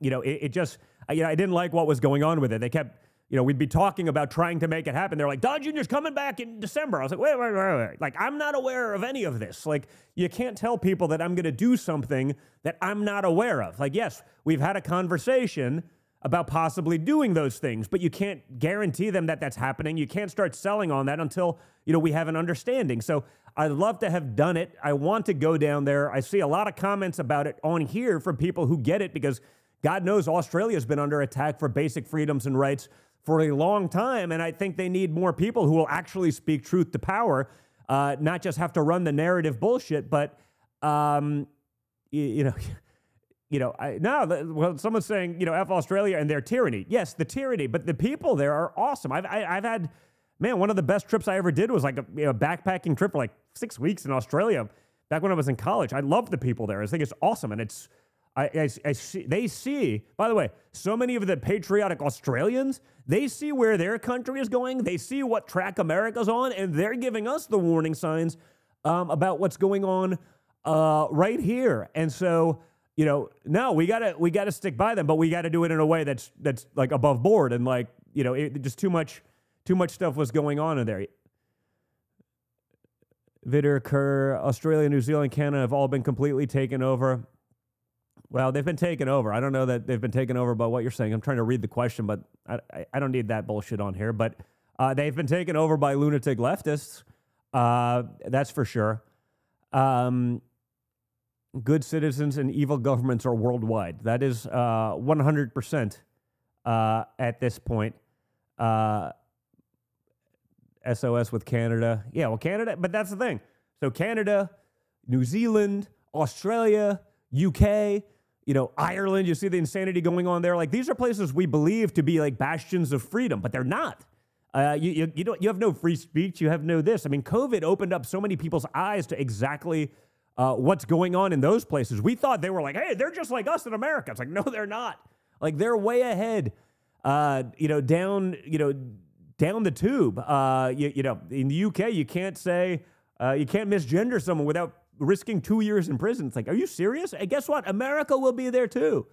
S1: you know it, it just you know I didn't like what was going on with it. They kept you know, we'd be talking about trying to make it happen. They're like, Don Jr.'s coming back in December. I was like, wait, wait, wait, wait. Like, I'm not aware of any of this. Like, you can't tell people that I'm going to do something that I'm not aware of. Like, yes, we've had a conversation about possibly doing those things, but you can't guarantee them that that's happening. You can't start selling on that until, you know, we have an understanding. So I'd love to have done it. I want to go down there. I see a lot of comments about it on here from people who get it because God knows Australia's been under attack for basic freedoms and rights for a long time. And I think they need more people who will actually speak truth to power, uh, not just have to run the narrative bullshit, but, um, you, you know, you know, I, now, well, someone's saying, you know, F Australia and their tyranny. Yes, the tyranny, but the people there are awesome. I've, I, have i have had, man, one of the best trips I ever did was like a you know, backpacking trip for like six weeks in Australia back when I was in college. I love the people there. I think it's awesome. And it's, I, I, I see, they see, by the way, so many of the patriotic Australians, they see where their country is going. They see what track America's on, and they're giving us the warning signs um, about what's going on uh, right here. And so, you know, no, we gotta we gotta stick by them, but we gotta do it in a way that's that's like above board and like you know, it, just too much too much stuff was going on in there. Vitter, Kerr, Australia, New Zealand, Canada have all been completely taken over. Well, they've been taken over. I don't know that they've been taken over by what you're saying. I'm trying to read the question, but I, I, don't need that bullshit on here. But uh, they've been taken over by lunatic leftists. Uh, that's for sure. Um, good citizens and evil governments are worldwide. That is uh, 100% uh, at this point. Uh, SOS with Canada. Yeah, well, Canada, but that's the thing. So, Canada, New Zealand, Australia, UK, you know, Ireland, you see the insanity going on there. Like, these are places we believe to be like bastions of freedom, but they're not. Uh, you, you, you, don't, you have no free speech. You have no this. I mean, COVID opened up so many people's eyes to exactly uh, what's going on in those places. We thought they were like, hey, they're just like us in America. It's like, no, they're not. Like they're way ahead. Uh, you know, down, you know, down the tube. Uh, you, you know, in the UK, you can't say uh, you can't misgender someone without risking two years in prison. It's like, are you serious? And guess what? America will be there too.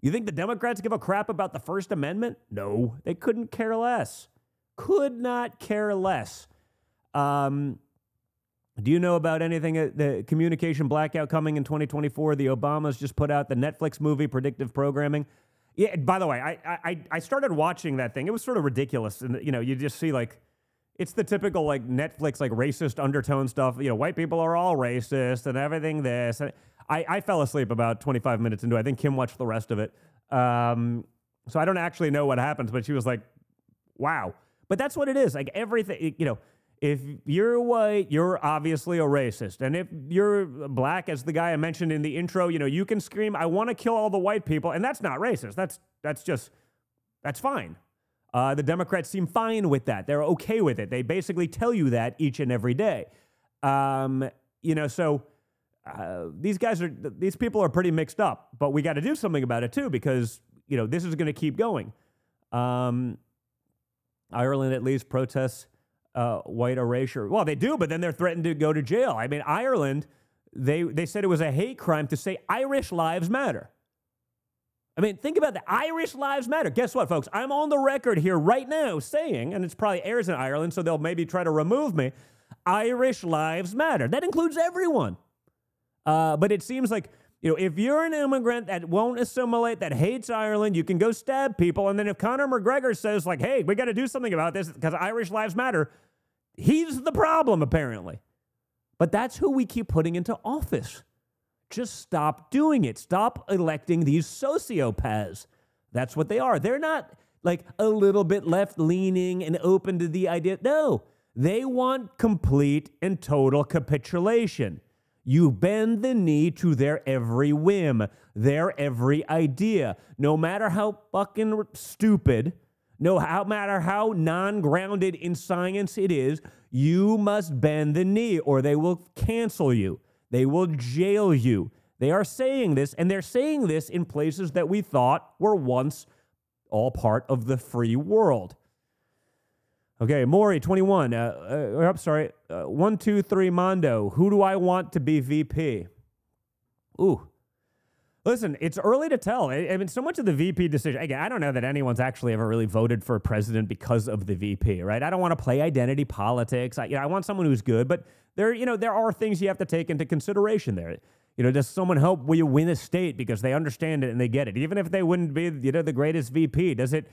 S1: You think the Democrats give a crap about the First Amendment? No, they couldn't care less. Could not care less. Um, do you know about anything, uh, the communication blackout coming in 2024? The Obamas just put out the Netflix movie Predictive Programming. Yeah, by the way, I, I, I started watching that thing. It was sort of ridiculous. And, you know, you just see like, it's the typical like Netflix like racist undertone stuff. You know, white people are all racist and everything. This and I, I fell asleep about 25 minutes into. it. I think Kim watched the rest of it. Um, so I don't actually know what happens, but she was like, "Wow." But that's what it is. Like everything, you know. If you're white, you're obviously a racist. And if you're black, as the guy I mentioned in the intro, you know, you can scream, I want to kill all the white people. And that's not racist. That's that's just that's fine. Uh, the Democrats seem fine with that. They're okay with it. They basically tell you that each and every day. Um, you know, so uh, these guys are these people are pretty mixed up. But we got to do something about it too because you know this is going to keep going. Um, Ireland at least protests uh, white erasure. Well, they do, but then they're threatened to go to jail. I mean, Ireland, they they said it was a hate crime to say Irish lives matter. I mean, think about that. Irish lives matter. Guess what, folks? I'm on the record here right now saying, and it's probably airs in Ireland, so they'll maybe try to remove me. Irish lives matter. That includes everyone. Uh, but it seems like you know, if you're an immigrant that won't assimilate, that hates Ireland, you can go stab people. And then if Conor McGregor says, like, hey, we got to do something about this because Irish lives matter, he's the problem, apparently. But that's who we keep putting into office. Just stop doing it. Stop electing these sociopaths. That's what they are. They're not like a little bit left leaning and open to the idea. No, they want complete and total capitulation. You bend the knee to their every whim, their every idea, no matter how fucking stupid, no how matter how non-grounded in science it is, you must bend the knee or they will cancel you. They will jail you. They are saying this, and they're saying this in places that we thought were once all part of the free world. Okay, Maury, 21. Uh, uh, I'm sorry. Uh, 123 Mondo. Who do I want to be VP? Ooh. Listen, it's early to tell. I, mean, so much of the VP decision. Again, I don't know that anyone's actually ever really voted for a president because of the VP, right? I don't want to play identity politics. I, you know, I want someone who's good, but there, you know, there are things you have to take into consideration there. You know, does someone help will you win a state because they understand it and they get it, even if they wouldn't be, you know, the greatest VP? Does it?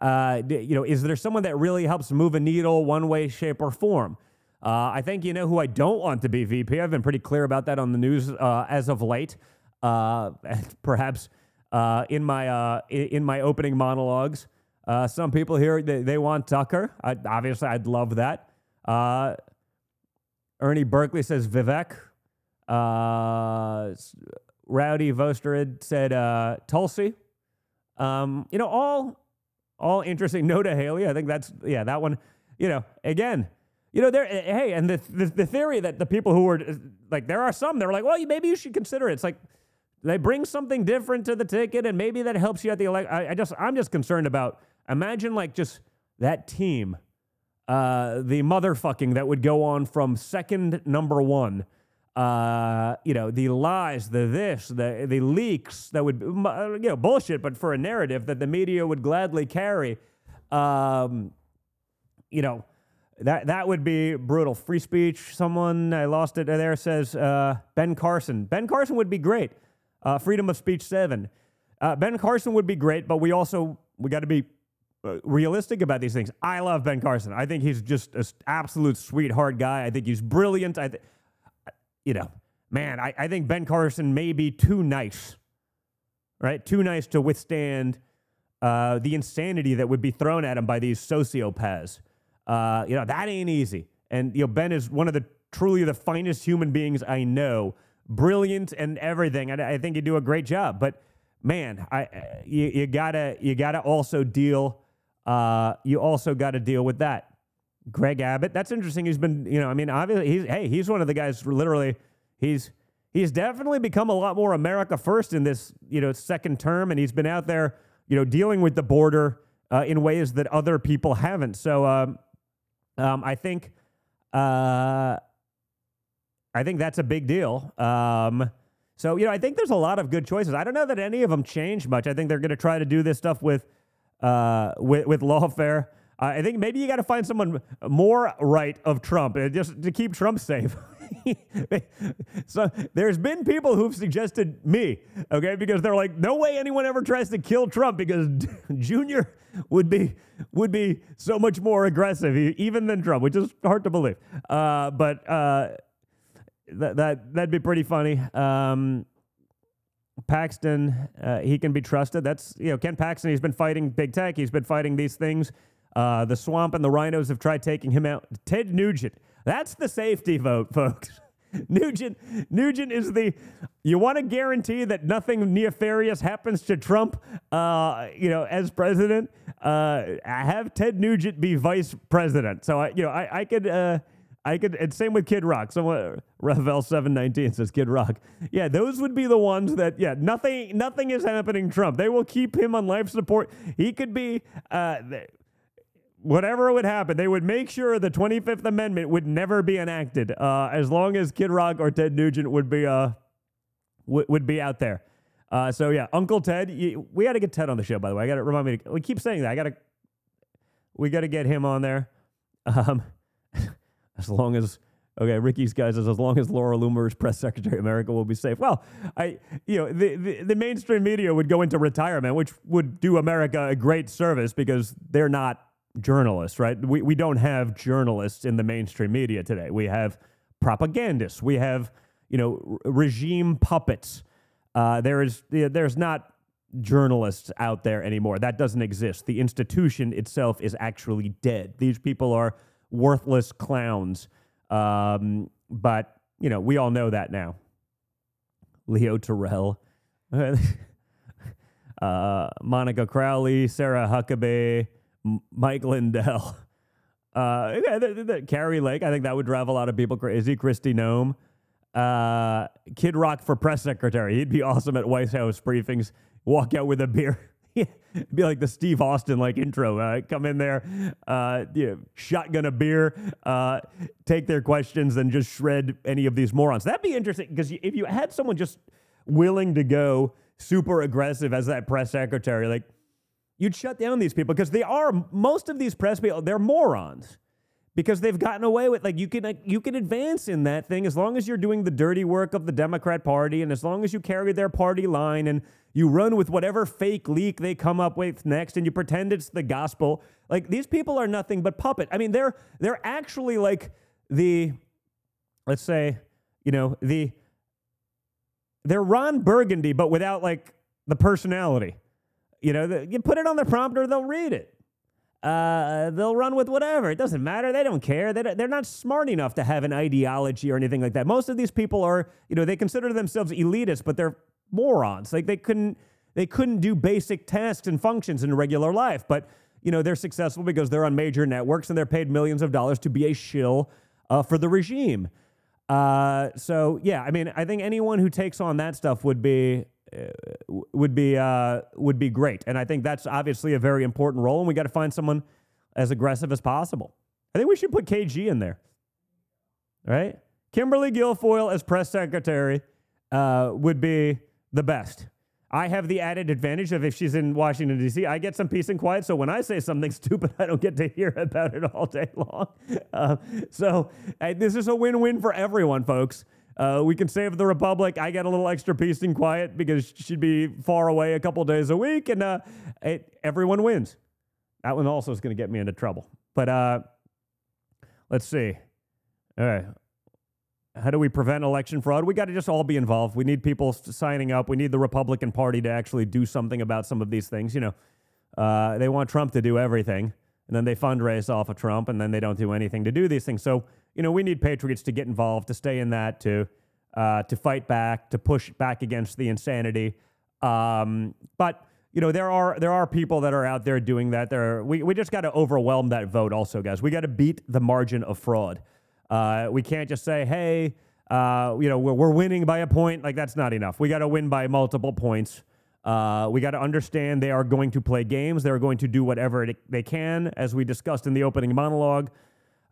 S1: Uh, you know, is there someone that really helps move a needle one way, shape, or form? Uh, I think you know who I don't want to be VP. I've been pretty clear about that on the news uh, as of late. Uh, perhaps uh, in my uh, in my opening monologues, some people here they, they want Tucker. I, obviously, I'd love that. Ernie Berkeley says Vivek. Rowdy Vosterid said Tulsi. Um, you know, all all interesting. No to Haley. I think that's yeah, that one. You know, again, you know, there. Hey, and the, the the theory that the people who were like, there are some that are like, well, maybe you should consider it. It's like they bring something different to the ticket, and maybe that helps you at the elect. I, I just, I'm just concerned about. Imagine like just that team, uh, the motherfucking that would go on from second number one uh, you know, the lies, the this, the the leaks that would, you know, bullshit, but for a narrative that the media would gladly carry, um, you know, that that would be brutal. Free speech. Someone I lost it there says uh, Ben Carson. Ben Carson would be great. Uh, freedom of speech seven. Uh, ben Carson would be great, but we also we got to be uh, realistic about these things. I love Ben Carson. I think he's just an absolute sweetheart guy. I think he's brilliant. I think you know, man, I, I think Ben Carson may be too nice, right? Too nice to withstand uh, the insanity that would be thrown at him by these sociopaths. Uh, you know, that ain't easy. And, you know, Ben is one of the truly the finest human beings I know. Brilliant and everything. I, I think you do a great job. But man, I you, you gotta you gotta also deal. Uh, you also got to deal with that. Greg Abbott. That's interesting. He's been, you know, I mean, obviously, he's hey, he's one of the guys. Literally, he's he's definitely become a lot more America first in this, you know, second term, and he's been out there, you know, dealing with the border uh, in ways that other people haven't. So, um, um, I think, uh, I think that's a big deal. Um, so, you know, I think there's a lot of good choices. I don't know that any of them change much. I think they're going to try to do this stuff with, uh, with with lawfare. I think maybe you got to find someone more right of Trump uh, just to keep Trump safe. so there's been people who've suggested me, okay, because they're like, no way anyone ever tries to kill Trump because Junior would be would be so much more aggressive even than Trump, which is hard to believe. Uh, but uh, that that that'd be pretty funny. Um, Paxton, uh, he can be trusted. That's you know Ken Paxton. He's been fighting big tech. He's been fighting these things. Uh, the swamp and the RINOs have tried taking him out. Ted Nugent. That's the safety vote, folks. Nugent, Nugent is the. You want to guarantee that nothing nefarious happens to Trump, uh, you know, as president. Uh, have Ted Nugent be vice president. So I, you know, I, I could. Uh, I could, and same with Kid Rock. Someone, Ravel seven nineteen says Kid Rock. Yeah, those would be the ones that, yeah, nothing, nothing is happening. Trump. They will keep him on life support. He could be, uh, whatever would happen, they would make sure the Twenty Fifth Amendment would never be enacted, uh, as long as Kid Rock or Ted Nugent would be, uh, w- would be out there. Uh, so yeah, Uncle Ted, you, we got to get Ted on the show. By the way, I got to remind me. To, we keep saying that. I got to, we got to get him on there. Um, as long as okay, Ricky's guys says as long as Laura Loomer is press secretary, America will be safe. Well, I you know the, the the mainstream media would go into retirement, which would do America a great service because they're not journalists, right? We we don't have journalists in the mainstream media today. We have propagandists. We have you know r- regime puppets. Uh, there is there's not journalists out there anymore. That doesn't exist. The institution itself is actually dead. These people are worthless clowns. Um, but, you know, we all know that now. Leo Terrell, uh, Monica Crowley, Sarah Huckabee, M- Mike Lindell, uh, yeah, the Kari Lake. I think that would drive a lot of people crazy. Kristi Noem, uh, Kid Rock for press secretary. He'd be awesome at White House briefings. Walk out with a beer. It'd be like the Steve Austin like intro. Uh, come in there, uh, you know, shotgun a beer, uh, take their questions, and just shred any of these morons. That'd be interesting because if you had someone just willing to go super aggressive as that press secretary, like you'd shut down these people because they are most of these press people. They're morons because they've gotten away with like you can like, you can advance in that thing as long as you're doing the dirty work of the Democrat Party and as long as you carry their party line and you run with whatever fake leak they come up with next and you pretend it's the gospel. Like these people are nothing but puppet. I mean, they're they're actually like the let's say, you know, the they're Ron Burgundy but without like the personality. You know, the, you put it on the prompter, they'll read it. Uh, they'll run with whatever. It doesn't matter. They don't care. They, they're not smart enough to have an ideology or anything like that. Most of these people are, you know, they consider themselves elitists, but they're morons. Like they couldn't, they couldn't do basic tasks and functions in regular life. But you know, they're successful because they're on major networks and they're paid millions of dollars to be a shill uh, for the regime. Uh, so yeah, I mean, I think anyone who takes on that stuff would be would be uh, would be great, and I think that's obviously a very important role, and we got to find someone as aggressive as possible. I think we should put KG in there, right? Kimberly Guilfoyle as press secretary uh, would be the best. I have the added advantage of if she's in Washington D.C., I get some peace and quiet. So when I say something stupid, I don't get to hear about it all day long. Uh, so uh, this is a win-win for everyone, folks. Uh, we can save the republic. I get a little extra peace and quiet because she'd be far away a couple days a week, and uh, it, everyone wins. That one also is going to get me into trouble. But uh, let's see. All right. How do we prevent election fraud? We got to just all be involved. We need people signing up. We need the Republican Party to actually do something about some of these things. You know, uh, they want Trump to do everything, and then they fundraise off of Trump, and then they don't do anything to do these things. So, you know, we need patriots to get involved, to stay in that, to uh, to fight back, to push back against the insanity. Um, but you know, there are there are people that are out there doing that. There, we we just got to overwhelm that vote, also, guys. We got to beat the margin of fraud. Uh, we can't just say, hey, uh, you know, we're, we're winning by a point. Like, that's not enough. We got to win by multiple points. Uh, we got to understand they are going to play games. They're going to do whatever it, they can, as we discussed in the opening monologue.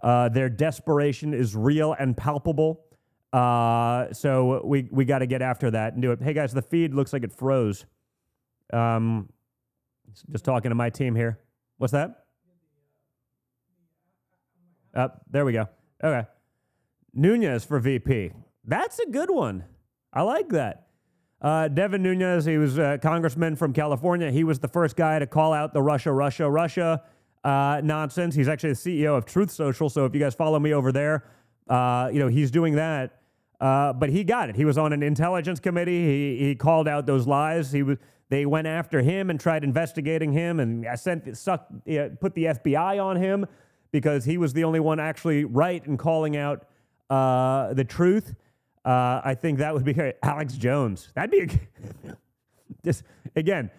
S1: Uh, their desperation is real and palpable. Uh, so we, we got to get after that and do it. Hey, guys, the feed looks like it froze. Um, just talking to my team here. What's that? There we go. Okay. Nunes for VP. That's a good one. I like that. Uh, Devin Nunes, he was a congressman from California. He was the first guy to call out the Russia, Russia, Russia uh, nonsense. He's actually the CEO of Truth Social. So if you guys follow me over there, uh, you know, he's doing that. Uh, but he got it. He was on an intelligence committee. He, he called out those lies. He was, they went after him and tried investigating him and I sent, sucked, put the FBI on him because he was the only one actually right in calling out uh, the truth. Uh, I think that would be great. Alex Jones. That'd be a, just again.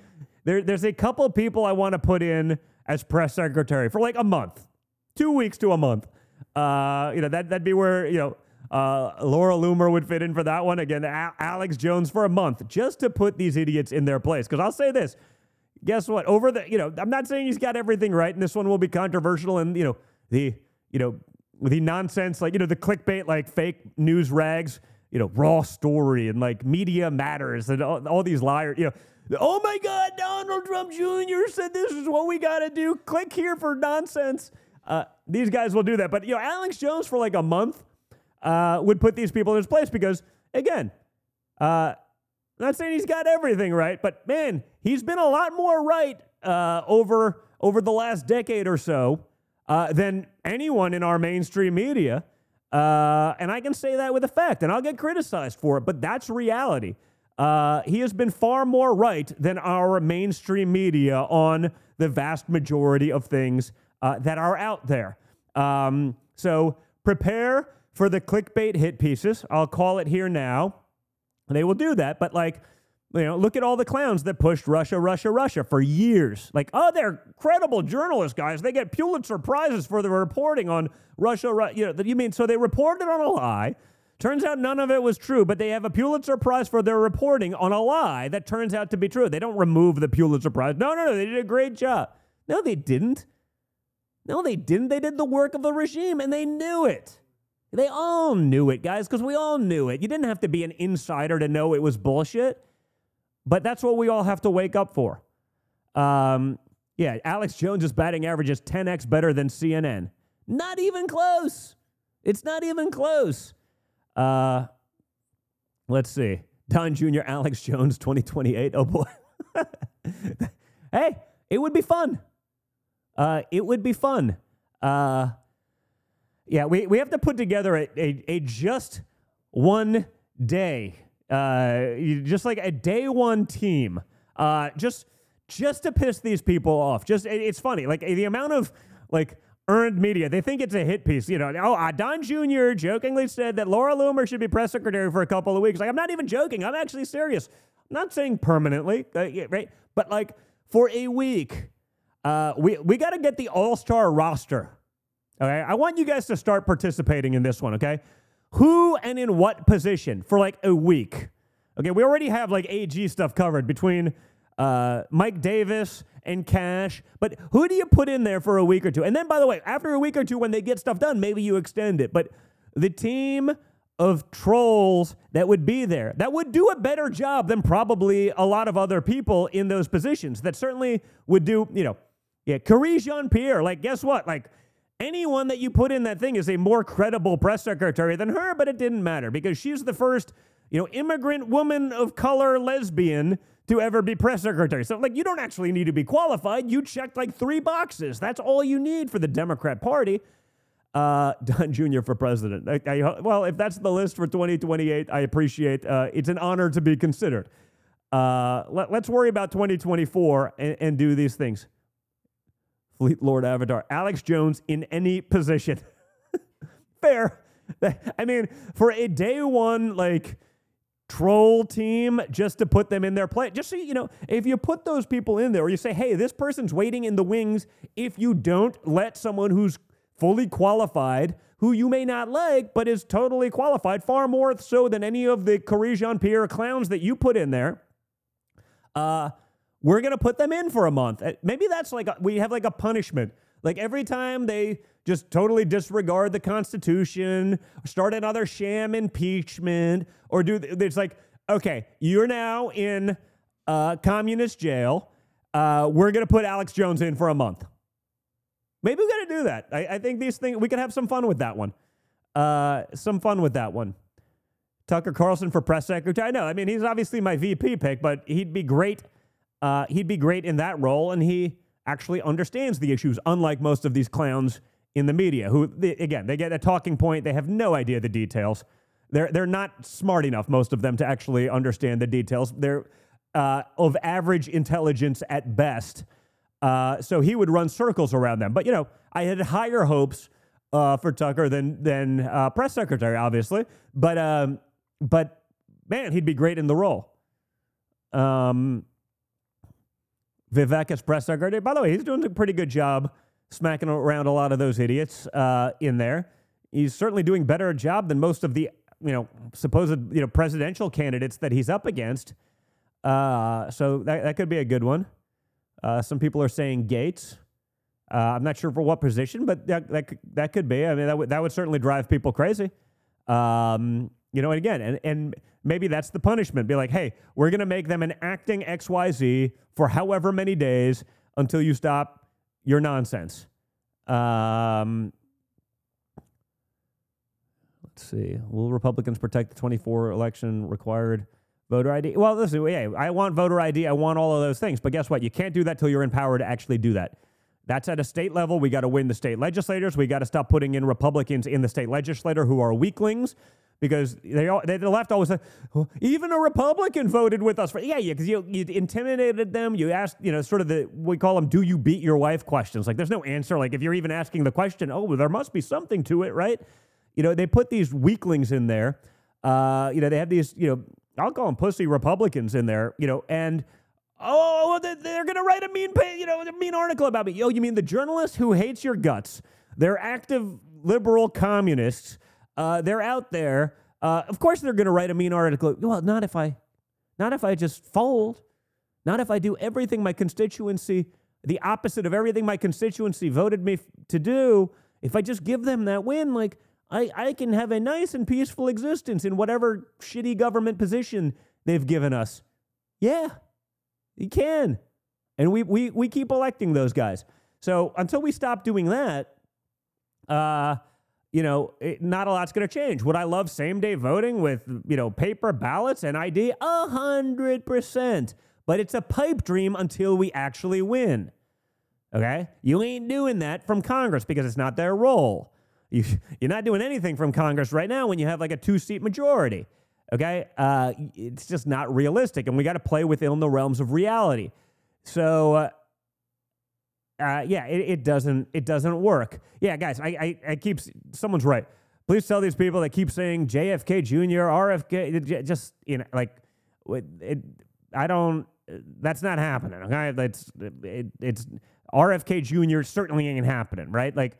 S1: There, there's a couple people I want to put in as press secretary for like a month, two weeks to a month. Uh, you know that that'd be where you know uh, Laura Loomer would fit in for that one. Again, a- Alex Jones for a month just to put these idiots in their place. Because I'll say this: guess what? Over the you know, I'm not saying he's got everything right, and this one will be controversial, and you know the you know the nonsense like you know the clickbait like fake news rags you know raw story and like media matters and all, all these liars you know oh my god donald trump jr said this is what we got to do. Click here for nonsense. Uh, these guys will do that. But you know alex jones for like a month uh, would put these people in his place because again uh, not saying he's got everything right but man he's been a lot more right uh, over over the last decade or so uh, than anyone in our mainstream media. Uh, and I can say that with effect, and I'll get criticized for it, but that's reality. Uh, he has been far more right than our mainstream media on the vast majority of things uh, that are out there. Um, so prepare for the clickbait hit pieces. I'll call it here now. They will do that, but like, you know, look at all the clowns that pushed Russia, Russia, Russia for years. Like, oh, they're credible journalists, guys. They get Pulitzer prizes for their reporting on Russia. You know, you mean so they reported on a lie. Turns out none of it was true, but they have a Pulitzer Prize for their reporting on a lie that turns out to be true. They don't remove the Pulitzer Prize. No, no, no. They did a great job. No, they didn't. No, they didn't. They did the work of the regime and they knew it. They all knew it, guys, because we all knew it. You didn't have to be an insider to know it was bullshit. But that's what we all have to wake up for. Um, yeah, Alex Jones's batting average is 10x better than CNN. Not even close. It's not even close. Uh, let's see. Don Jr., Alex Jones, 2028. Oh boy. hey, it would be fun. Uh, it would be fun. Uh, yeah, we, we have to put together a, a, a just one day uh, just like a day one team, uh, just just to piss these people off. Just it, it's funny, like the amount of like earned media. They think it's a hit piece. You know, oh, uh, Don Jr. jokingly said that Laura Loomer should be press secretary for a couple of weeks. Like, I'm not even joking. I'm actually serious. I'm not saying permanently, uh, right? But like for a week, uh, we we got to get the all star roster. Okay, I want you guys to start participating in this one. Okay, who and in what position for like a week. Okay, we already have like AG stuff covered between uh, Mike Davis and Kash, but who do you put in there for a week or two? And then, by the way, after a week or two, when they get stuff done, maybe you extend it. But the team of trolls that would be there that would do a better job than probably a lot of other people in those positions that certainly would do, you know, yeah, Karine Jean Pierre. Like, guess what? Like, anyone that you put in that thing is a more credible press secretary than her, but it didn't matter because she's the first, you know, immigrant woman of color lesbian to ever be press secretary. So, like, you don't actually need to be qualified. You checked like three boxes. That's all you need for the Democrat Party. Uh, Don Jr. for president. I, I, well, if that's the list for 2028, I appreciate. Uh, it's an honor to be considered. Uh, let, us worry about 2024 and, and do these things. Lord Avatar, Alex Jones in any position. Fair. I mean, for a day one, like, troll team just to put them in their play. Just so you know, if you put those people in there, or you say, hey, this person's waiting in the wings, if you don't let someone who's fully qualified, who you may not like, but is totally qualified, far more so than any of the Jean Pierre clowns that you put in there, uh, we're going to put them in for a month. Uh, maybe that's like, a, we have like a punishment. Like every time they just totally disregard the Constitution, start another sham impeachment, or do, it's like, okay, you're now in communist jail. Uh, we're going to put Alex Jones in for a month. Maybe we got to do that. I, I, think these things, we could have some fun with that one. Uh, some fun with that one. Tucker Carlson for press secretary. I know. I mean, he's obviously my VP pick, but he'd be great. Uh, he'd be great in that role, and he actually understands the issues, unlike most of these clowns in the media, who they, again they get a talking point, they have no idea the details. They're they're not smart enough, most of them, to actually understand the details. They're uh, of average intelligence at best. Uh, so he would run circles around them. But you know, I had higher hopes uh, for Tucker than than uh, press secretary, obviously. But um, but man, he'd be great in the role. Um, Vivek secretary. By the way, he's doing a pretty good job smacking around a lot of those idiots uh, in there. He's certainly doing better a job than most of the you know supposed you know presidential candidates that he's up against. Uh, so that that could be a good one. Uh, some people are saying Gates. Uh, I'm not sure for what position, but that that could, that could be. I mean, that would that would certainly drive people crazy. Um, you know, and again, and, and maybe that's the punishment. Be like, hey, we're going to make them an acting XYZ for however many days until you stop your nonsense. Um, let's see. Will Republicans protect the 24 election required voter ID? Well, listen, yeah, I want voter ID. I want all of those things. But guess what? You can't do that till you're in power to actually do that. That's at a state level. We got to win the state legislators. We got to stop putting in Republicans in the state legislature who are weaklings because they all, they, the left always say, well, even a Republican voted with us for yeah yeah because you you intimidated them. You asked you know sort of the we call them do you beat your wife? questions. Like there's no answer. Like if you're even asking the question oh well, there must be something to it right? You know they put these weaklings in there. Uh, you know they have these you know I'll call them pussy Republicans in there you know and oh they're gonna write a mean you know a mean article about me. Oh you mean the journalist who hates your guts? They're active liberal communists uh, they're out there. Uh, of course, they're going to write a mean article. Well, not if I, not if I just fold. Not if I do everything my constituency, the opposite of everything my constituency voted me f- to do. If I just give them that win, like I, I can have a nice and peaceful existence in whatever shitty government position they've given us. Yeah, you can. And we, we, we keep electing those guys. So until we stop doing that, uh, you know, it, not a lot's going to change. Would I love same day voting with, you know, paper ballots and ID? A hundred percent. But it's a pipe dream until we actually win. Okay? You ain't doing that from Congress because it's not their role. You, you're not doing anything from Congress right now when you have like a two seat majority. Okay? Uh, it's just not realistic. And we got to play within the realms of reality. So, uh, uh, yeah, it, it, doesn't it doesn't work. Yeah, guys, I, I, I keep someone's right. Please tell these people that keep saying JFK Jr., RFK, just you know, like it, I don't. That's not happening. Okay, that's it, it's RFK Jr. certainly ain't happening, right? Like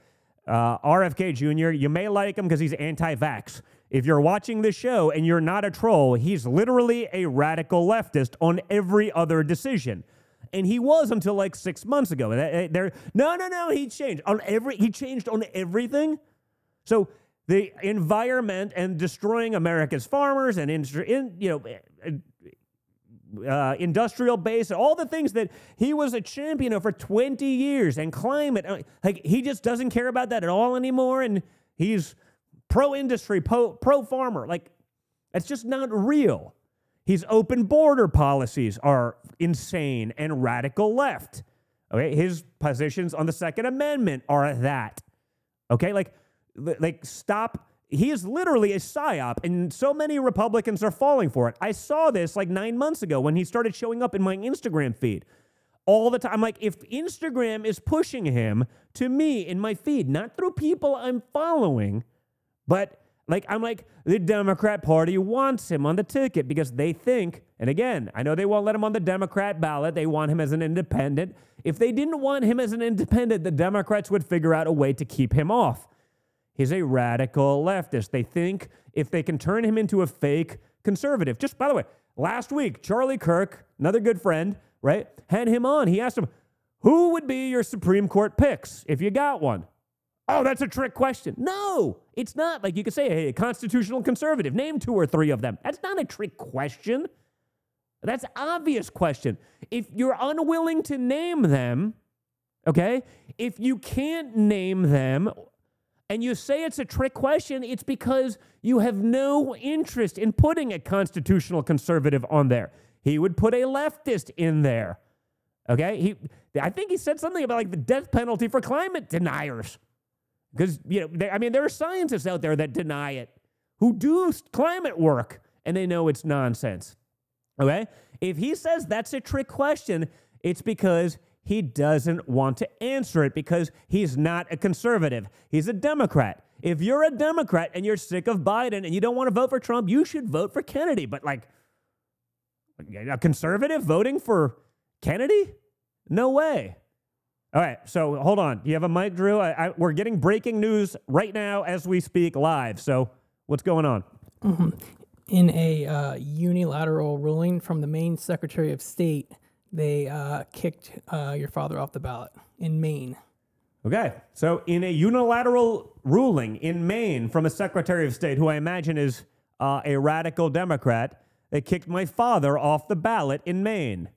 S1: uh, RFK Jr. You may like him because he's anti-vax. If you're watching this show and you're not a troll, he's literally a radical leftist on every other decision and he was until like six months ago. There, no, no, no, he changed on every. He changed on everything. So the environment and destroying America's farmers and in, in you know. Uh, industrial base, all the things that he was a champion of for 20 years, and climate. Uh, like he just doesn't care about that at all anymore, and he's pro industry, pro farmer. Like it's just not real. His open border policies are insane and radical left. Okay, his positions on the Second Amendment are that. Okay, like, like stop. He is literally a psyop, and so many Republicans are falling for it. I saw this like nine months ago when he started showing up in my Instagram feed all the time. I'm like, if Instagram is pushing him to me in my feed, not through people I'm following, but like, I'm like, the Democrat Party wants him on the ticket because they think, and again, I know they won't let him on the Democrat ballot. They want him as an independent. If they didn't want him as an independent, the Democrats would figure out a way to keep him off. He's a radical leftist. They think if they can turn him into a fake conservative. Just by the way, last week, Charlie Kirk, another good friend, right, had him on. He asked him, Who would be your Supreme Court picks if you got one? Oh, that's a trick question. No, it's not. Like you could say, hey, a constitutional conservative, name two or three of them. That's not a trick question. That's obvious question. If you're unwilling to name them, okay, if you can't name them, and you say it's a trick question, it's because you have no interest in putting a constitutional conservative on there. He would put a leftist in there. Okay? He I think he said something about like the death penalty for climate deniers. Because, you know, they, I mean, there are scientists out there that deny it who do climate work and they know it's nonsense. Okay? If he says that's a trick question, it's because he doesn't want to answer it because he's not a conservative. He's a Democrat. If you're a Democrat and you're sick of Biden and you don't want to vote for Trump, you should vote for Kennedy. But like a conservative voting for Kennedy? No way. All right, so hold on. You have a mic, Drew? I, I, we're getting breaking news right now as we speak live. So what's going on?
S6: Mm-hmm. In a uh, unilateral ruling from the Maine Secretary of State, they uh, kicked uh, your father off the ballot in Maine.
S1: Okay, so in a unilateral ruling in Maine from a Secretary of State, who I imagine is uh, a radical Democrat, they kicked my father off the ballot in Maine.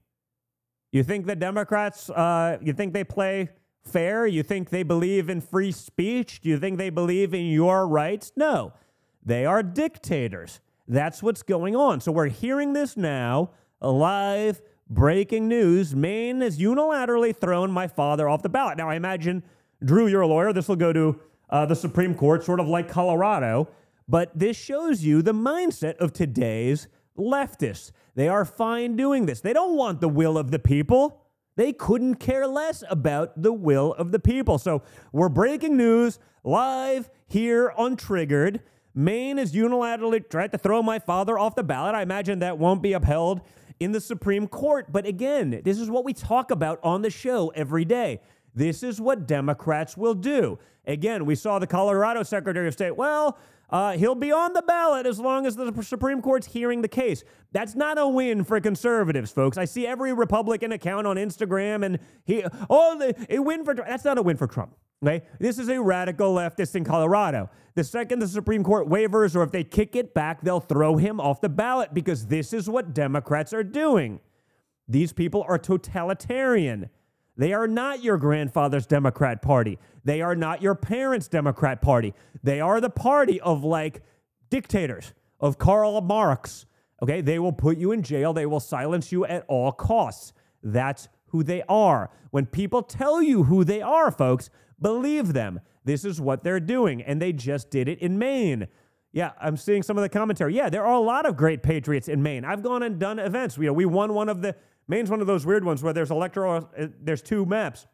S1: You think the Democrats, uh, you think they play fair? You think they believe in free speech? Do you think they believe in your rights? No, they are dictators. That's what's going on. So we're hearing this now, live breaking news. Maine has unilaterally thrown my father off the ballot. Now, I imagine, Drew, you're a lawyer. This will go to uh, the Supreme Court, sort of like Colorado. But this shows you the mindset of today's leftists. They are fine doing this. They don't want the will of the people. They couldn't care less about the will of the people. So we're breaking news live here on Triggered. Maine has unilaterally tried to throw my father off the ballot. I imagine that won't be upheld in the Supreme Court. But again, this is what we talk about on the show every day. This is what Democrats will do. Again, we saw the Colorado Secretary of State. Well, uh, he'll be on the ballot as long as the Supreme Court's hearing the case. That's not a win for conservatives, folks. I see every Republican account on Instagram, and he, oh, the, a win for that's not a win for Trump. Okay, this is a radical leftist in Colorado. The second the Supreme Court wavers, or if they kick it back, they'll throw him off the ballot because this is what Democrats are doing. These people are totalitarian. They are not your grandfather's Democrat Party. They are not your parents' Democrat Party. They are the party of like dictators, of Karl Marx. Okay, they will put you in jail. They will silence you at all costs. That's who they are. When people tell you who they are, folks, believe them. This is what they're doing. And they just did it in Maine. Yeah, I'm seeing some of the commentary. Yeah, there are a lot of great patriots in Maine. I've gone and done events. You know, we won one of the Maine's one of those weird ones where there's electoral, uh, there's two maps.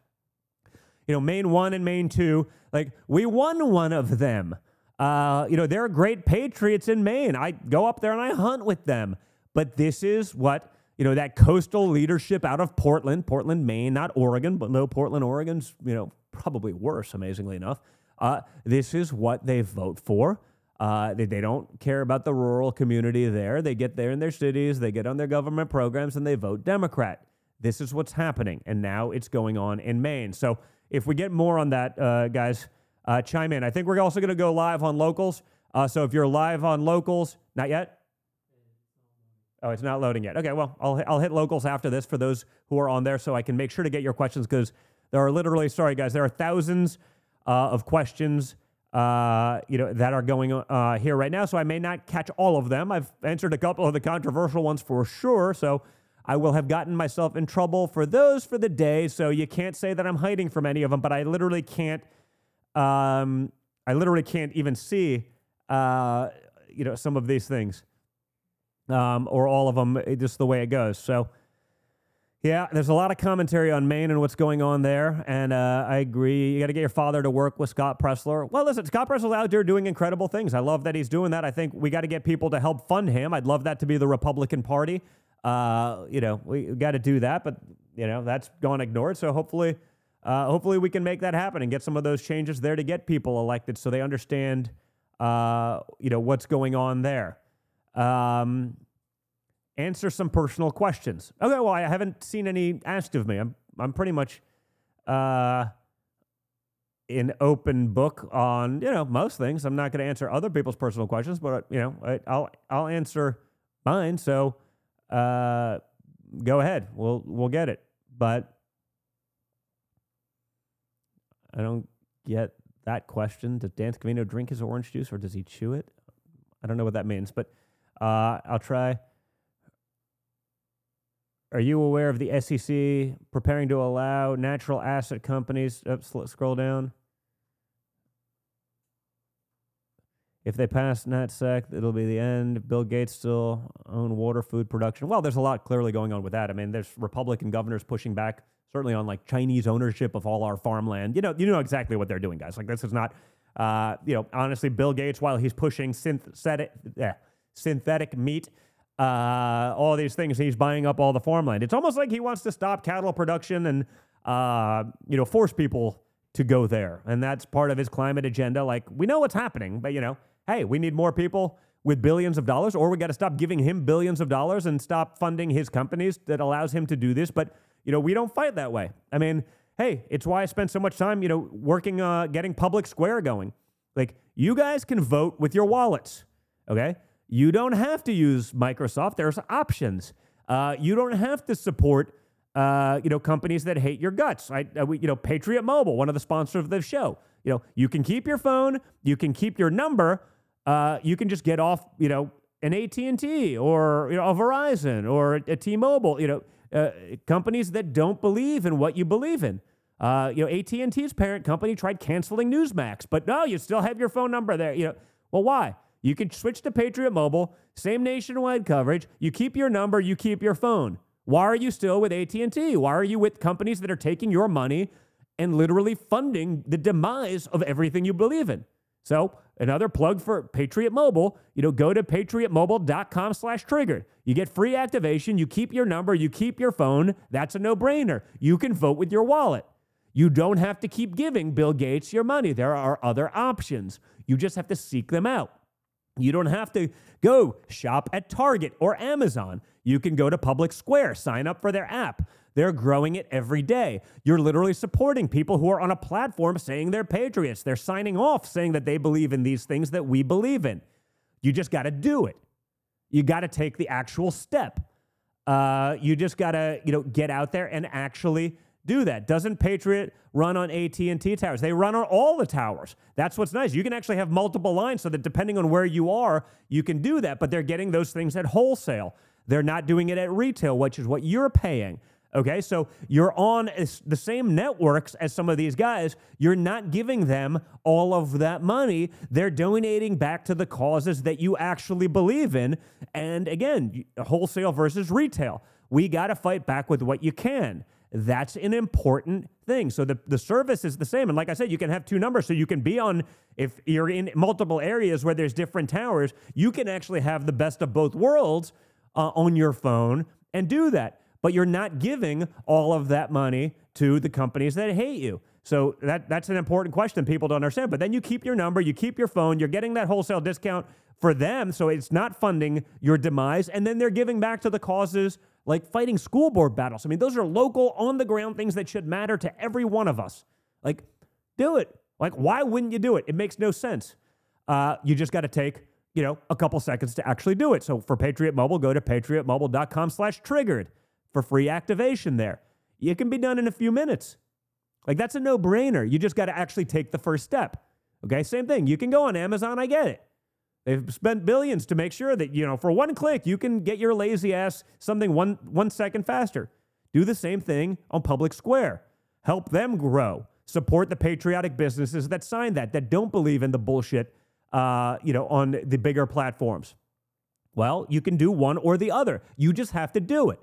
S1: You know, Maine one and Maine two. Like we won one of them. Uh, you know, there are great patriots in Maine. I go up there and I hunt with them. But this is what you know that coastal leadership out of Portland, Portland, Maine, not Oregon, but no, Portland, Oregon's you know probably worse, amazingly enough. Uh, this is what they vote for. Uh, they, they don't care about the rural community there. They get there in their cities, they get on their government programs, and they vote Democrat. This is what's happening. And now it's going on in Maine. So if we get more on that, uh, guys, uh, chime in. I think we're also going to go live on locals. Uh, so if you're live on locals, not yet? Oh, it's not loading yet. Okay, well, I'll, I'll hit locals after this for those who are on there so I can make sure to get your questions because there are literally, sorry guys, there are thousands uh, of questions uh, you know, that are going uh, here right now. So I may not catch all of them. I've answered a couple of the controversial ones for sure. So I will have gotten myself in trouble for those for the day. So you can't say that I'm hiding from any of them, but I literally can't. Um, I literally can't even see, uh, you know, some of these things, um, or all of them, just the way it goes. So yeah, there's a lot of commentary on Maine and what's going on there, and uh, I agree. You got to get your father to work with Scott Presler. Well, listen, Scott Presler's out there doing incredible things. I love that he's doing that. I think we got to get people to help fund him. I'd love that to be the Republican Party. Uh, you know, we got to do that, but you know that's gone ignored. So hopefully, uh, hopefully we can make that happen and get some of those changes there to get people elected so they understand, uh, you know, what's going on there. Um, answer some personal questions. Okay, well, I haven't seen any asked of me. I'm I'm pretty much uh, an open book on you know most things. I'm not going to answer other people's personal questions, but you know I, will I'll answer mine. So uh, go ahead. We'll we'll get it. But I don't get that question. Does Dan Scavino drink his orange juice or does he chew it? I don't know what that means, but uh, I'll try. Are you aware of the SEC preparing to allow natural asset companies? Sl- scroll down. If they pass NatSec, it'll be the end. Bill Gates still own water food production. Well, there's a lot clearly going on with that. I mean, there's Republican governors pushing back, certainly on like Chinese ownership of all our farmland. You know, you know exactly what they're doing, guys. Like this is not, uh, you know, honestly, Bill Gates, while he's pushing eh, synthetic meat, uh, all these things, he's buying up all the farmland. It's almost like he wants to stop cattle production and, uh, you know, force people to go there. And that's part of his climate agenda. Like, we know what's happening, but, you know, hey, we need more people with billions of dollars, or we got to stop giving him billions of dollars and stop funding his companies that allows him to do this. But, you know, we don't fight that way. I mean, hey, it's why I spent so much time, you know, working, uh, getting Public Square going. Like, you guys can vote with your wallets, okay? You don't have to use Microsoft. There's options. Uh, you don't have to support, uh, you know, companies that hate your guts. Right? Uh, we, you know, Patriot Mobile, one of the sponsors of the show. You know, you can keep your phone, you can keep your number, uh, you can just get off, you know, an AT and T or you know a Verizon or a, T-Mobile. You know, uh, companies that don't believe in what you believe in. Uh, you know, AT and T's parent company tried canceling Newsmax, but no, you still have your phone number there. You know, well, why? You can switch to Patriot Mobile, same nationwide coverage. You keep your number, you keep your phone. Why are you still with AT&T? Why are you with companies that are taking your money and literally funding the demise of everything you believe in? So, another plug for Patriot Mobile, you know, go to patriotmobile.com slash triggered. You get free activation, you keep your number, you keep your phone. That's a no-brainer. You can vote with your wallet. You don't have to keep giving Bill Gates your money. There are other options. You just have to seek them out. You don't have to go shop at Target or Amazon. You can go to Public Square, sign up for their app. They're growing it every day. You're literally supporting people who are on a platform saying they're patriots. They're signing off saying that they believe in these things that we believe in. You just got to do it. You got to take the actual step. Uh, you just got to, you know, get out there and actually do that. Doesn't Patriot run on AT&T towers? They run on all the towers. That's what's nice. You can actually have multiple lines so that depending on where you are, you can do that, but they're getting those things at wholesale. They're not doing it at retail, which is what you're paying. Okay, so you're on the same networks as some of these guys. You're not giving them all of that money. They're donating back to the causes that you actually believe in. And again, wholesale versus retail. We got to fight back with what you can. That's an important thing. So the, the service is the same. And like I said, you can have two numbers. So you can be on, if you're in multiple areas where there's different towers, you can actually have the best of both worlds uh, on your phone and do that. But you're not giving all of that money to the companies that hate you. So that, that's an important question people don't understand. But then you keep your number, you keep your phone, you're getting that wholesale discount for them. So it's not funding your demise. And then they're giving back to the causes like fighting school board battles. I mean, those are local, on the ground things that should matter to every one of us. Like, do it. Like, why wouldn't you do it? It makes no sense. Uh, you just got to take, you know, a couple seconds to actually do it. So for Patriot Mobile, go to patriotmobile.com slash triggered for free activation there. It can be done in a few minutes. Like, that's a no brainer. You just got to actually take the first step. Okay, same thing. You can go on Amazon, I get it. They've spent billions to make sure that, you know, for one click, you can get your lazy ass something one, one second faster. Do the same thing on Public Square. Help them grow. Support the patriotic businesses that sign that, that don't believe in the bullshit, uh, you know, on the bigger platforms. Well, you can do one or the other. You just have to do it.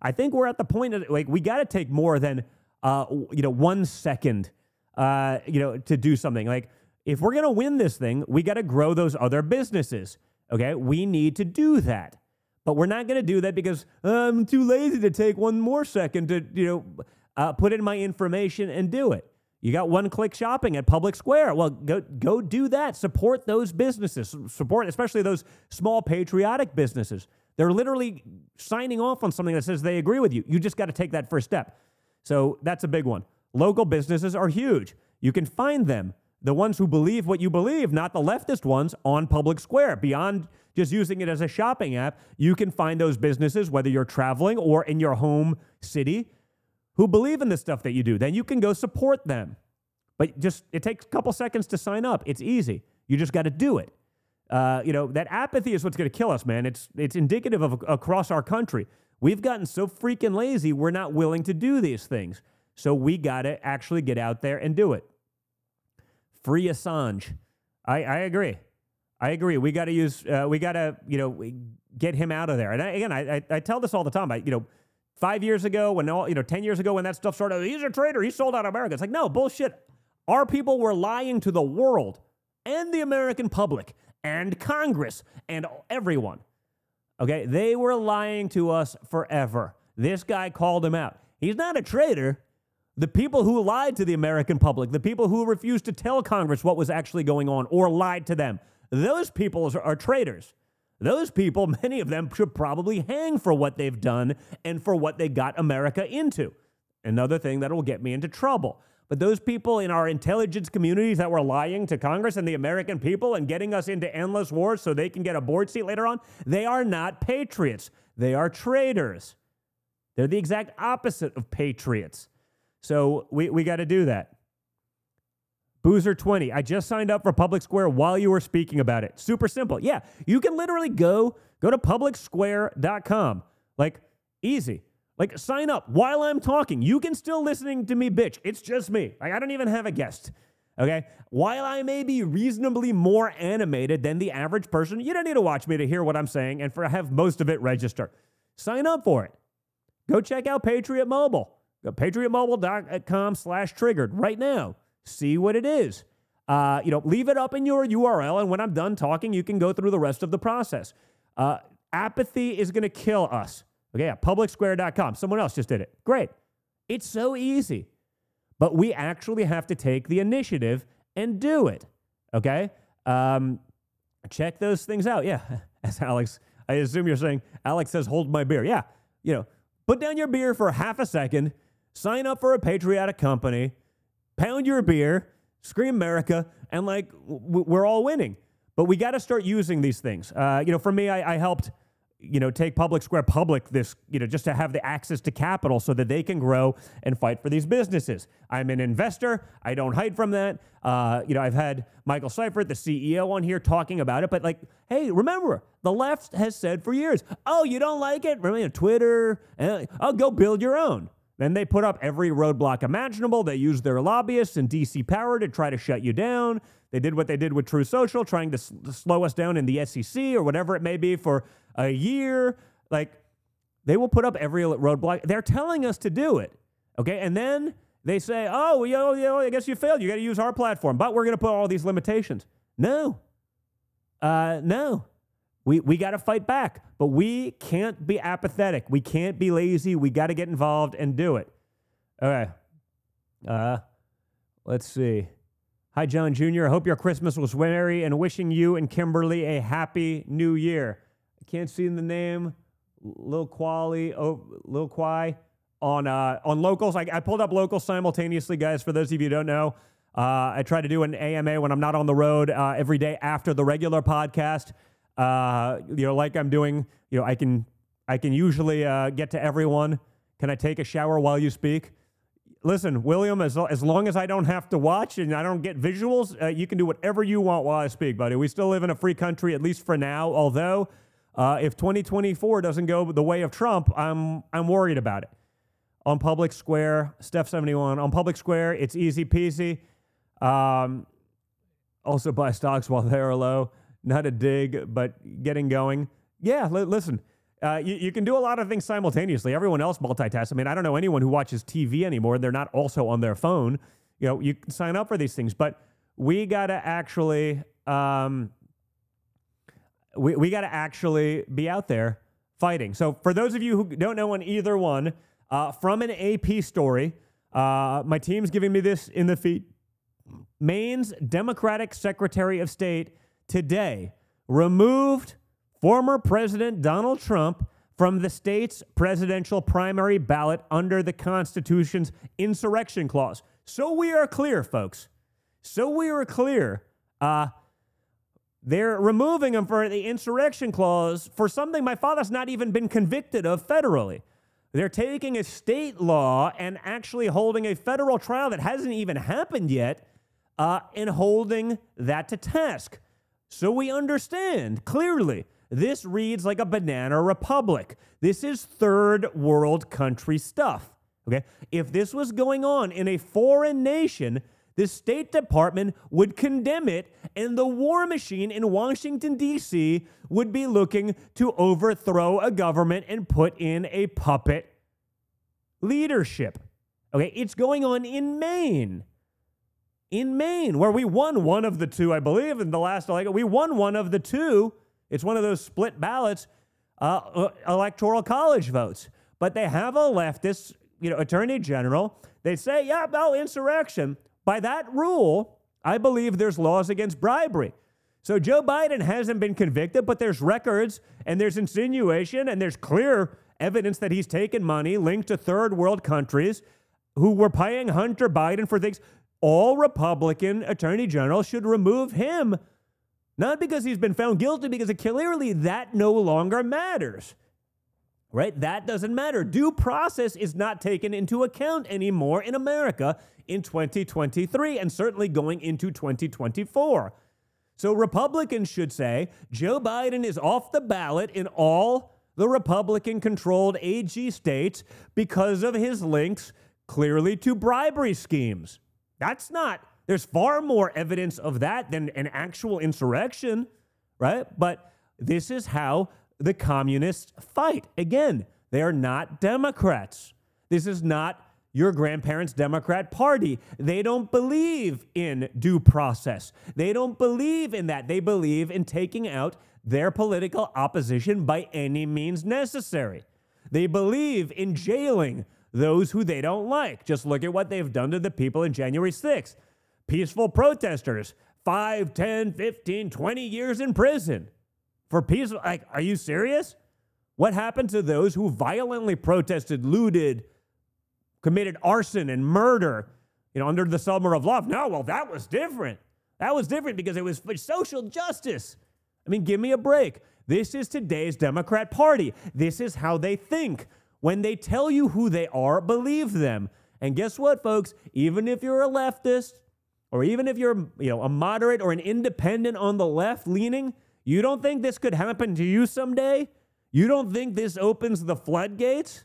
S1: I think we're at the point of like we got to take more than uh, you know one second, uh, you know, to do something. Like if we're going to win this thing, we got to grow those other businesses. Okay. We need to do that. But we're not going to do that because I'm too lazy to take one more second to, you know, uh, put in my information and do it. You got one click shopping at Public Square. Well, go, go do that. Support those businesses. Support, especially those small patriotic businesses. They're literally signing off on something that says they agree with you. You just got to take that first step. So that's a big one. Local businesses are huge. You can find them the ones who believe what you believe, not the leftist ones, on Public Square. Beyond just using it as a shopping app, you can find those businesses, whether you're traveling or in your home city, who believe in the stuff that you do. Then you can go support them. But just it takes a couple seconds to sign up. It's easy. You just got to do it. Uh, you know that apathy is what's going to kill us, man. It's it's indicative of across our country. We've gotten so freaking lazy. We're not willing to do these things. So we got to actually get out there and do it. Free Assange. I, I agree. I agree. We got to use. Uh, we got to you know get him out of there. And I, again, I, I I tell this all the time. I you know five years ago when all you know ten years ago when that stuff started, he's a traitor. He sold out America. It's like no bullshit. Our people were lying to the world and the American public and Congress and everyone. Okay, they were lying to us forever. This guy called him out. He's not a traitor. The people who lied to the American public, the people who refused to tell Congress what was actually going on or lied to them, those people are, are traitors. Those people, many of them, should probably hang for what they've done and for what they got America into. Another thing that will get me into trouble. But those people in our intelligence communities that were lying to Congress and the American people and getting us into endless wars so they can get a board seat later on, they are not patriots. They are traitors. They're the exact opposite of patriots. So we, we got to do that. Boozer20, I just signed up for Public Square while you were speaking about it. Super simple. Yeah, you can literally go go to publicsquare.com. Like easy. Like sign up while I'm talking. You can still listening to me bitch. It's just me. Like I don't even have a guest. Okay? While I may be reasonably more animated than the average person, you don't need to watch me to hear what I'm saying and for have most of it register. Sign up for it. Go check out Patriot Mobile. Go patriotmobile.com slash triggered right now see what it is. Uh, you know, leave it up in your URL, and when I'm done talking, you can go through the rest of the process. Uh, apathy is going to kill us. Okay, yeah, publicsquare.com. Someone else just did it. Great. It's so easy. But we actually have to take the initiative and do it. Okay? Um, check those things out. Yeah. As Alex, I assume you're saying, Alex says, hold my beer. Yeah. You know, put down your beer for half a second, sign up for a patriotic company, pound your beer, scream America, and like w- we're all winning. But we got to start using these things. Uh, you know, for me, I, I helped you know, take Public Square public this, you know, just to have the access to capital so that they can grow and fight for these businesses. I'm an investor. I don't hide from that. Uh, you know, I've had Michael Seifert, the CEO, on here talking about it. But like, hey, remember, the left has said for years, oh, you don't like it? Remember, Twitter, uh, oh, go build your own. Then they put up every roadblock imaginable. They used their lobbyists and DC power to try to shut you down. They did what they did with Truth Social, trying to, slow us down in the SEC or whatever it may be for a year. Like, they will put up every roadblock. They're telling us to do it. Okay. And then they say, oh, know, you know I guess you failed. You got to use our platform, but we're going to put all these limitations. No. Uh, no. We, we got to fight back, but we can't be apathetic. We can't be lazy. We got to get involved and do it. Okay. Uh, let's see. Hi, John Jr. I hope your Christmas was merry and wishing you and Kimberly a happy new year. I can't see the name. Lil Quali, oh, Lil Quai on uh, on locals. I, I pulled up locals simultaneously, guys. For those of you who don't know, uh, I try to do an AMA when I'm not on the road uh, every day after the regular podcast. Uh, you know, like I'm doing. You know, I can I can usually uh, get to everyone. Can I take a shower while you speak? Listen, William, as, as long as I don't have to watch and I don't get visuals, uh, you can do whatever you want while I speak, buddy. We still live in a free country, at least for now. Although, uh, if 2024 doesn't go the way of Trump, I'm I'm worried about it. On Public Square, Steph 71 on Public Square, it's easy peasy. Um, also buy stocks while they're low. Not a dig, but getting going. Yeah, li- listen, uh, you, you, can do a lot of things simultaneously. Everyone else multitasks. I mean, I don't know anyone who watches TV anymore. They're not also on their phone. You know, you can sign up for these things, but we got to actually, um, we, we got to actually be out there fighting. So, for those of you who don't know on either one, uh, from an AP story, uh, my team's giving me this in the feed. Maine's Democratic Secretary of State today removed former President Donald Trump from the state's presidential primary ballot under the Constitution's insurrection clause. So we are clear, folks. So we are clear. Uh, they're removing him for the insurrection clause for something my father's not even been convicted of federally. They're taking a state law and actually holding a federal trial that hasn't even happened yet uh, and holding that to task. So we understand clearly this reads like a banana republic. This is third world country stuff. Okay. If this was going on in a foreign nation, the State Department would condemn it, and the war machine in Washington, D.C. would be looking to overthrow a government and put in a puppet leadership. Okay, it's going on in Maine. In Maine, where we won one of the two, I believe, in the last election. We won one of the two. It's one of those split ballots, uh, uh electoral college votes. But they have a leftist, you know, attorney general. They say, yeah, no, insurrection. By that rule, I believe there's laws against bribery. So Joe Biden hasn't been convicted, but there's records and there's insinuation and there's clear evidence that he's taken money linked to third world countries who were paying Hunter Biden for things. All Republican attorney generals should remove him, not because he's been found guilty, because clearly that no longer matters. Right? That doesn't matter. Due process is not taken into account anymore in America in 2023 and certainly going into 2024. So Republicans should say Joe Biden is off the ballot in all the Republican controlled AG states because of his links clearly to bribery schemes. That's not, there's far more evidence of that than an actual insurrection, right? But this is how the communists fight. Again, they are not Democrats. This is not your grandparents' Democrat Party. They don't believe in due process. They don't believe in that. They believe in taking out their political opposition by any means necessary. They believe in jailing those who they don't like. Just look at what they've done to the people in January 6th. Peaceful protesters, 5, 10, 15, 20 years in prison for peaceful. Like, are you serious? What happened to those who violently protested, looted, committed arson and murder, you know, under the summer of love. No, well, that was different. That was different because it was for social justice. I mean, give me a break. This is today's Democrat Party. This is how they think. When they tell you who they are, believe them. And guess what, folks? Even if you're a leftist, or even if you're, you know, a moderate or an independent on the left leaning, you don't think this could happen to you someday? You don't think this opens the floodgates?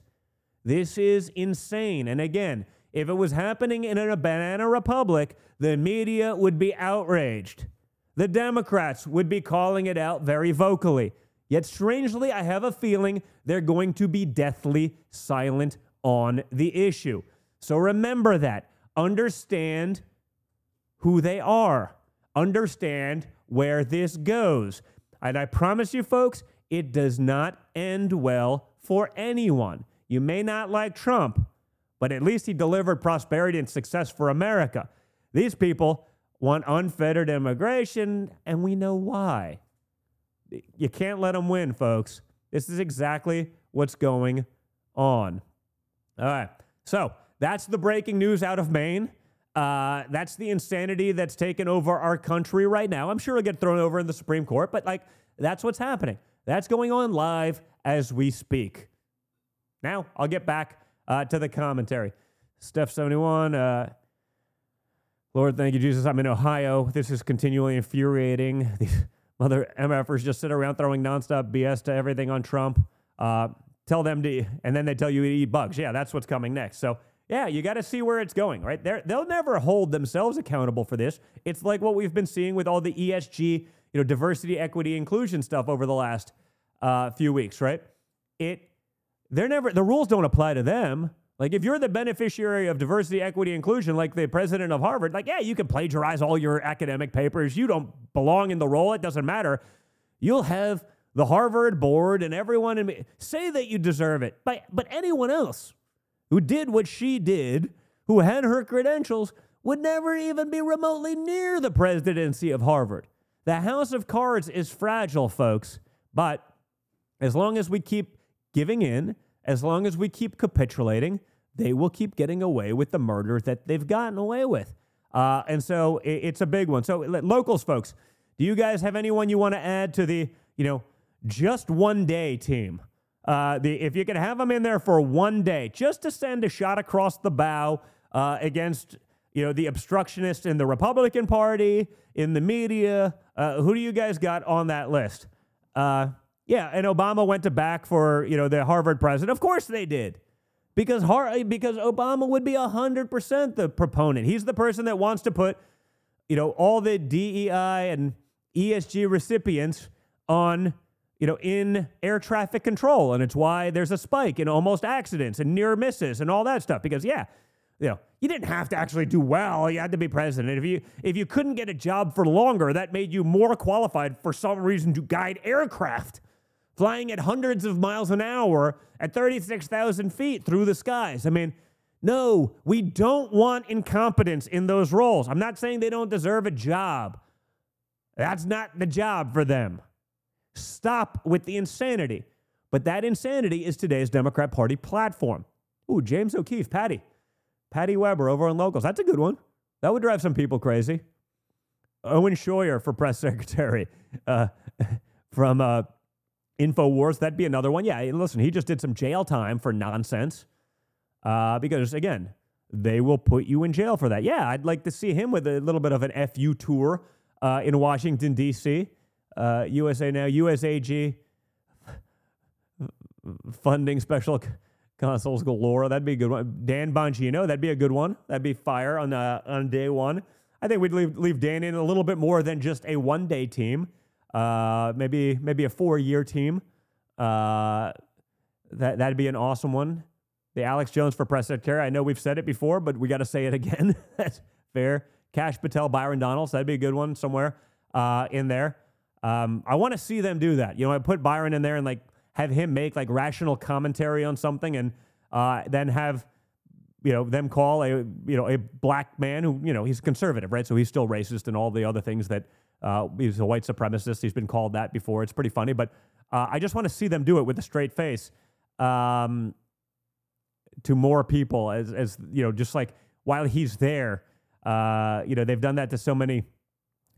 S1: This is insane. And again, if it was happening in a banana republic, the media would be outraged. The Democrats would be calling it out very vocally. Yet, strangely, I have a feeling they're going to be deathly silent on the issue. So remember that. Understand who they are, understand where this goes. And I promise you, folks, it does not end well for anyone. You may not like Trump, but at least he delivered prosperity and success for America. These people want unfettered immigration, and we know why. You can't let them win, folks. This is exactly what's going on. All right. So that's the breaking news out of Maine. Uh, that's the insanity that's taken over our country right now. I'm sure it'll get thrown over in the Supreme Court, but like that's what's happening. That's going on live as we speak. Now, I'll get back uh, to the commentary. Steph71, uh, Lord, thank you, Jesus. I'm in Ohio. This is continually infuriating. Mother MFers just sit around throwing nonstop BS to everything on Trump. Uh, tell them to, and then they tell you to eat bugs. Yeah, that's what's coming next. So, yeah, you got to see where it's going, right? They're, they'll never hold themselves accountable for this. It's like what we've been seeing with all the ESG, you know, diversity, equity, inclusion stuff over the last uh, few weeks, right? It they're never the rules don't apply to them. Like if you're the beneficiary of diversity, equity, inclusion, like the president of Harvard, like yeah, you can plagiarize all your academic papers. You don't belong in the role. It doesn't matter. You'll have the Harvard board and everyone in say that you deserve it. But but anyone else who did what she did, who had her credentials, would never even be remotely near the presidency of Harvard. The house of cards is fragile, folks. But as long as we keep giving in, as long as we keep capitulating, they will keep getting away with the murder that they've gotten away with. Uh, and so it, it's a big one. So locals, folks, do you guys have anyone you want to add to the, you know, just one day team? Uh, the if you could have them in there for one day, just to send a shot across the bow uh, against you know the obstructionists in the Republican Party, in the media. Uh, who do you guys got on that list? Yeah, and Obama went to back for you know the Harvard president. Of course they did, because Har- because Obama would be hundred percent the proponent. He's the person that wants to put you know all the DEI and ESG recipients on you know in air traffic control, and it's why there's a spike in almost accidents and near misses and all that stuff. Because yeah, you know you didn't have to actually do well. You had to be president. If you if you couldn't get a job for longer, that made you more qualified for some reason to guide aircraft flying at hundreds of miles an hour at 36,000 feet through the skies. I mean, no, we don't want incompetence in those roles. I'm not saying they don't deserve a job. That's not the job for them. Stop with the insanity. But that insanity is today's Democrat Party platform. Ooh, James O'Keefe, Patty. Patty Weber over on locals. That's a good one. That would drive some people crazy. Owen Schroyer for press secretary uh, from uh, InfoWars. That'd be another one. Yeah, listen, he just did some jail time for nonsense. Uh, because again, they will put you in jail for that. Yeah, I'd like to see him with a little bit of an FU tour uh, in Washington, D.C. Uh, USA Now, USAG funding special consoles galore. That'd be a good one. Dan Bongino, that'd be a good one. That'd be fire on uh, on day one. I think we'd leave, leave Dan in a little bit more than just a one day team. Uh, maybe maybe a four year team. Uh, that that'd be an awesome one. The Alex Jones for press secretary. I know we've said it before, but we got to say it again. That's fair. Kash Patel, Byron Donalds. That'd be a good one somewhere uh, in there. Um, I want to see them do that. You know, I put Byron in there and like have him make like rational commentary on something, and uh, then have you know them call a you know a black man who you know he's conservative, right? So he's still racist and all the other things that uh, he's a white supremacist. He's been called that before. It's pretty funny, but uh, I just want to see them do it with a straight face um, to more people, as as you know, just like while he's there. Uh, you know, they've done that to so many,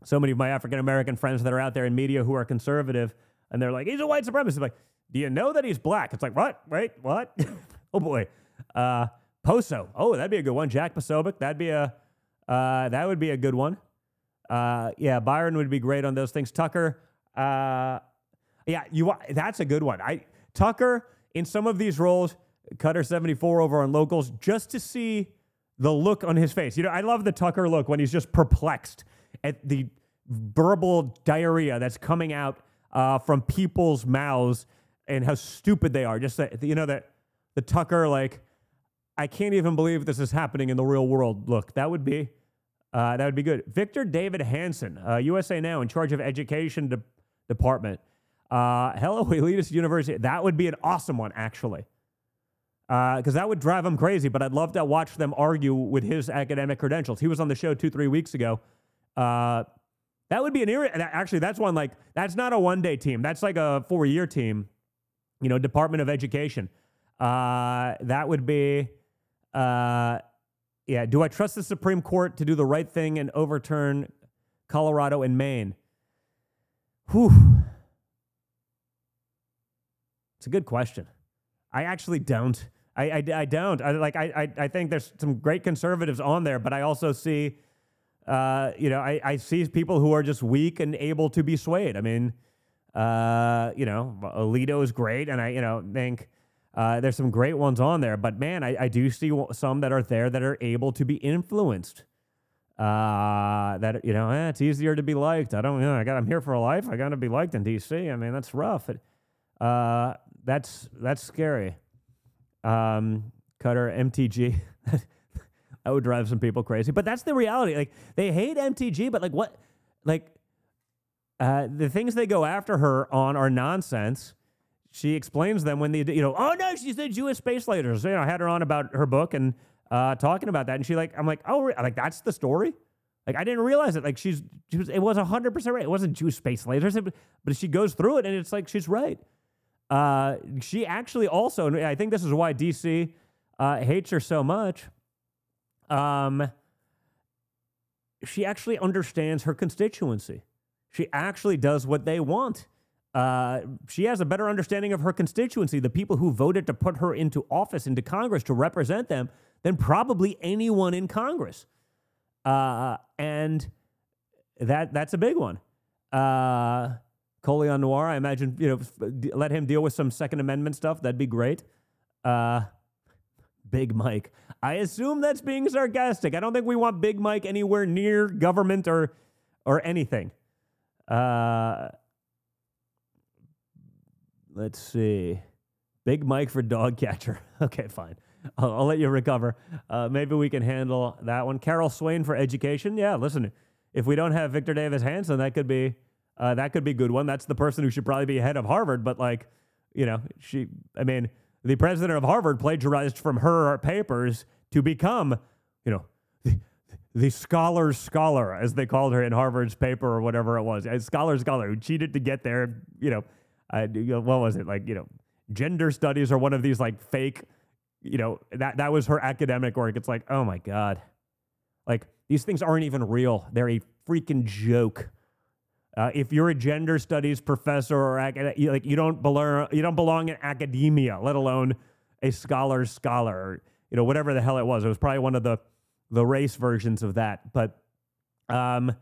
S1: so many of my African American friends that are out there in media who are conservative, and they're like, "He's a white supremacist." like, do you know that he's black? It's like, what? Wait, what? oh boy. Uh, Poso. Oh, that'd be a good one. Jack Posobiec. That'd be a, uh, that would be a good one. Uh, yeah, Byron would be great on those things. Tucker. Uh, yeah, you. That's a good one. I Tucker in some of these roles. Cutter seventy four over on locals just to see the look on his face. You know, I love the Tucker look when he's just perplexed at the verbal diarrhea that's coming out uh, from people's mouths and how stupid they are. Just that, you know, that the Tucker, like, I can't even believe this is happening in the real world. Look, that would be. Uh, that would be good. Victor Davis Hanson, uh, USA Now, in charge of education de- department. Uh, hello, Elitist University. That would be an awesome one, actually because uh, that would drive him crazy. But I'd love to watch them argue with his academic credentials. He was on the show two, three weeks ago. Uh, that would be an era. Actually, that's one like that's not a one day team. That's like a four year team. You know, Department of Education. Uh, that would be. Uh, yeah. Do I trust the Supreme Court to do the right thing and overturn Colorado and Maine? Whew. It's a good question. I actually don't. I, I, I don't. I, like I, I, think there's some great conservatives on there, but I also see, uh, you know, I, I see people who are just weak and able to be swayed. I mean, uh, you know, Alito is great, and I, you know, think uh, there's some great ones on there. But man, I, I do see some that are there that are able to be influenced. Uh, that you know, eh, it's easier to be liked. I don't you know. I got. I'm here for a life. I got to be liked in D.C. I mean, that's rough. It, uh, that's that's scary. Um, Cutter MTG. that would drive some people crazy, but that's the reality. Like they hate MTG, but like what, like uh, the things they go after her on are nonsense. She explains them when they, you know, oh no, she's the Jewish space lasers. You know, I had her on about her book and uh, talking about that, and she like, I'm like, oh, like that's the story. Like I didn't realize it. Like she's, she was, it was hundred percent right. It wasn't Jewish space lasers, but she goes through it, and it's like she's right. Uh, she actually also, and I think this is why DC uh, hates her so much. Um, she actually understands her constituency. She actually does what they want. Uh, she has a better understanding of her constituency, the people who voted to put her into office, into Congress to represent them, than probably anyone in Congress. Uh, and that that's a big one. Uh, Colion Noir, I imagine, you know, let him deal with some Second Amendment stuff. That'd be great. Uh, Big Mike. I assume that's being sarcastic. I don't think we want Big Mike anywhere near government or or anything. Uh, let's see. Big Mike for dog catcher. Okay, fine. I'll, I'll let you recover. Uh, maybe we can handle that one. Carol Swain for education. Yeah, listen. If we don't have Victor Davis Hanson, that could be uh, that could be a good one. That's the person who should probably be head of Harvard. But like, you know, she. I mean, the president of Harvard plagiarized from her papers to become, you know, the, the scholar's scholar, as they called her in Harvard's paper or whatever it was. A scholar's scholar who cheated to get there. You know, uh, what was it like? You know, gender studies or one of these like fake. You know, that that was her academic work. It's like, oh my god, like these things aren't even real. They're a freaking joke. Uh, if you're a gender studies professor or acad- you- like you don't belong, you don't belong in academia, let alone a scholar's scholar, or, you know whatever the hell it was. It was probably one of the the race versions of that. But um,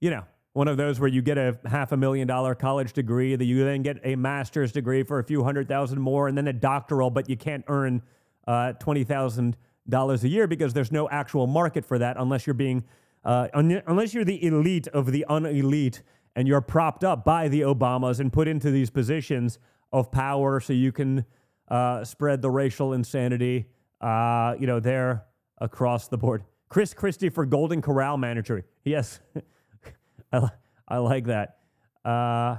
S1: you know, one of those where you get a half a million dollar college degree, that you then get a master's degree for a few hundred thousand more, and then a doctoral, but you can't earn uh, twenty thousand dollars a year because there's no actual market for that unless you're being uh, un- unless you're the elite of the unelite and you're propped up by the Obamas and put into these positions of power so you can uh, spread the racial insanity, uh, you know, there across the board. Chris Christie for Golden Corral manager. Yes, I, I like that. Uh,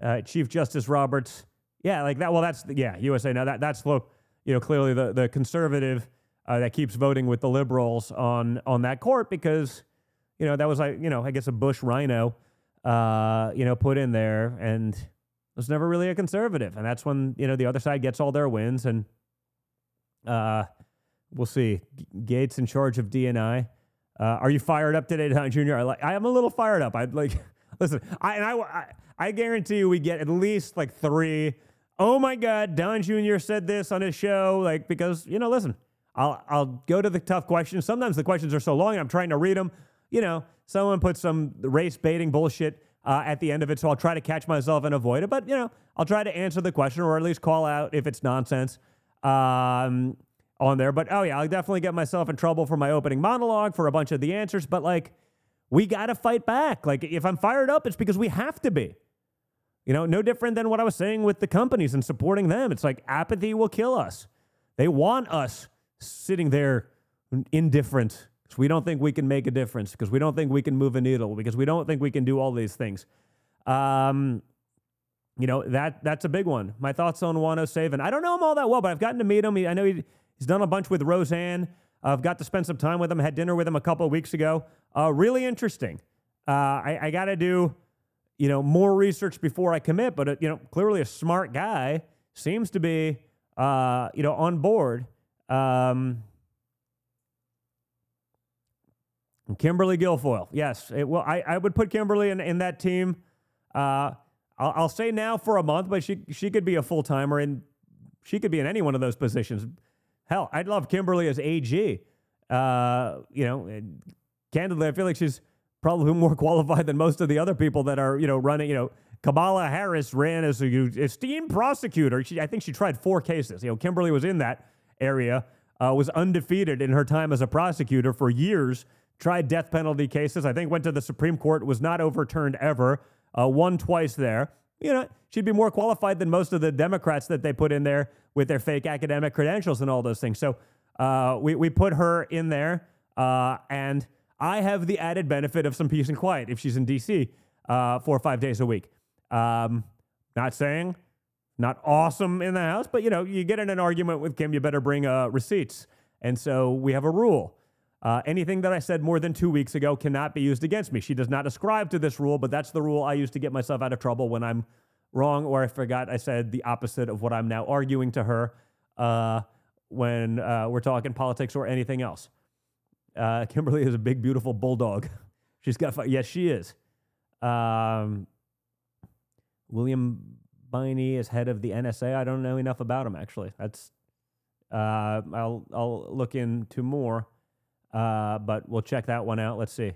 S1: uh, Chief Justice Roberts. Yeah, like that. Well, that's yeah, USA. Now that that's the you know clearly the the conservative uh, that keeps voting with the liberals on on that court because you know that was like you know I guess a Bush RINO uh, you know put in there and was never really a conservative, and that's when you know the other side gets all their wins and uh, we'll see. G- Gaetz in charge of DNI. Uh, are you fired up today, Don Jr.? I like. I am a little fired up. I'd like. Listen, I and I, I, I guarantee you, we get at least like three. Oh my God, Don Jr. said this on his show, like because you know, listen, I'll I'll go to the tough questions. Sometimes the questions are so long, I'm trying to read them. You know, someone puts some race baiting bullshit uh, at the end of it, so I'll try to catch myself and avoid it. But you know, I'll try to answer the question or at least call out if it's nonsense. Um, on there. But oh yeah, I'll definitely get myself in trouble for my opening monologue for a bunch of the answers. But like, we got to fight back. Like, if I'm fired up, it's because we have to be. You know, no different than what I was saying with the companies and supporting them. It's like apathy will kill us. They want us sitting there indifferent because we don't think we can make a difference, because we don't think we can move a needle, because we don't think we can do all these things. Um, you know that that's a big one. My thoughts on Wano Saban. I don't know him all that well, but I've gotten to meet him. I know he, he's done a bunch with Roseanne. I've got to spend some time with him. Had dinner with him a couple of weeks ago. Uh, really interesting. Uh, I, I got to do, you know, more research before I commit. But uh, you know, clearly a smart guy seems to be, uh, you know, on board. Um, Kimberly Guilfoyle. Yes, it, well, I, I would put Kimberly in, in that team. Uh, I'll, I'll say now for a month, but she she could be a full timer and she could be in any one of those positions. Hell, I'd love Kimberly as AG. Uh, you know, and candidly, I feel like she's probably more qualified than most of the other people that are you know running. You know, Kamala Harris ran as a esteemed prosecutor. She, I think she tried four cases. You know, Kimberly was in that area, uh, was undefeated in her time as a prosecutor for years. Tried death penalty cases. I think went to the Supreme Court, was not overturned ever. Uh, won twice there. You know, she'd be more qualified than most of the Democrats that they put in there with their fake academic credentials and all those things. So uh, we we put her in there, uh, and I have the added benefit of some peace and quiet if she's in D.C. Uh, four or five days a week. Um, not saying not awesome in the house, but you know, you get in an argument with Kim, you better bring uh, receipts. And so we have a rule. Uh, anything that I said more than two weeks ago cannot be used against me. She does not ascribe to this rule, but that's the rule I use to get myself out of trouble when I'm wrong or I forgot I said the opposite of what I'm now arguing to her uh, when uh, we're talking politics or anything else. Uh, Kimberly is a big, beautiful bulldog. She's got, yes, she is. Um, William Binney is head of the NSA. I don't know enough about him actually. That's uh, I'll I'll look into more, uh, but we'll check that one out. Let's see.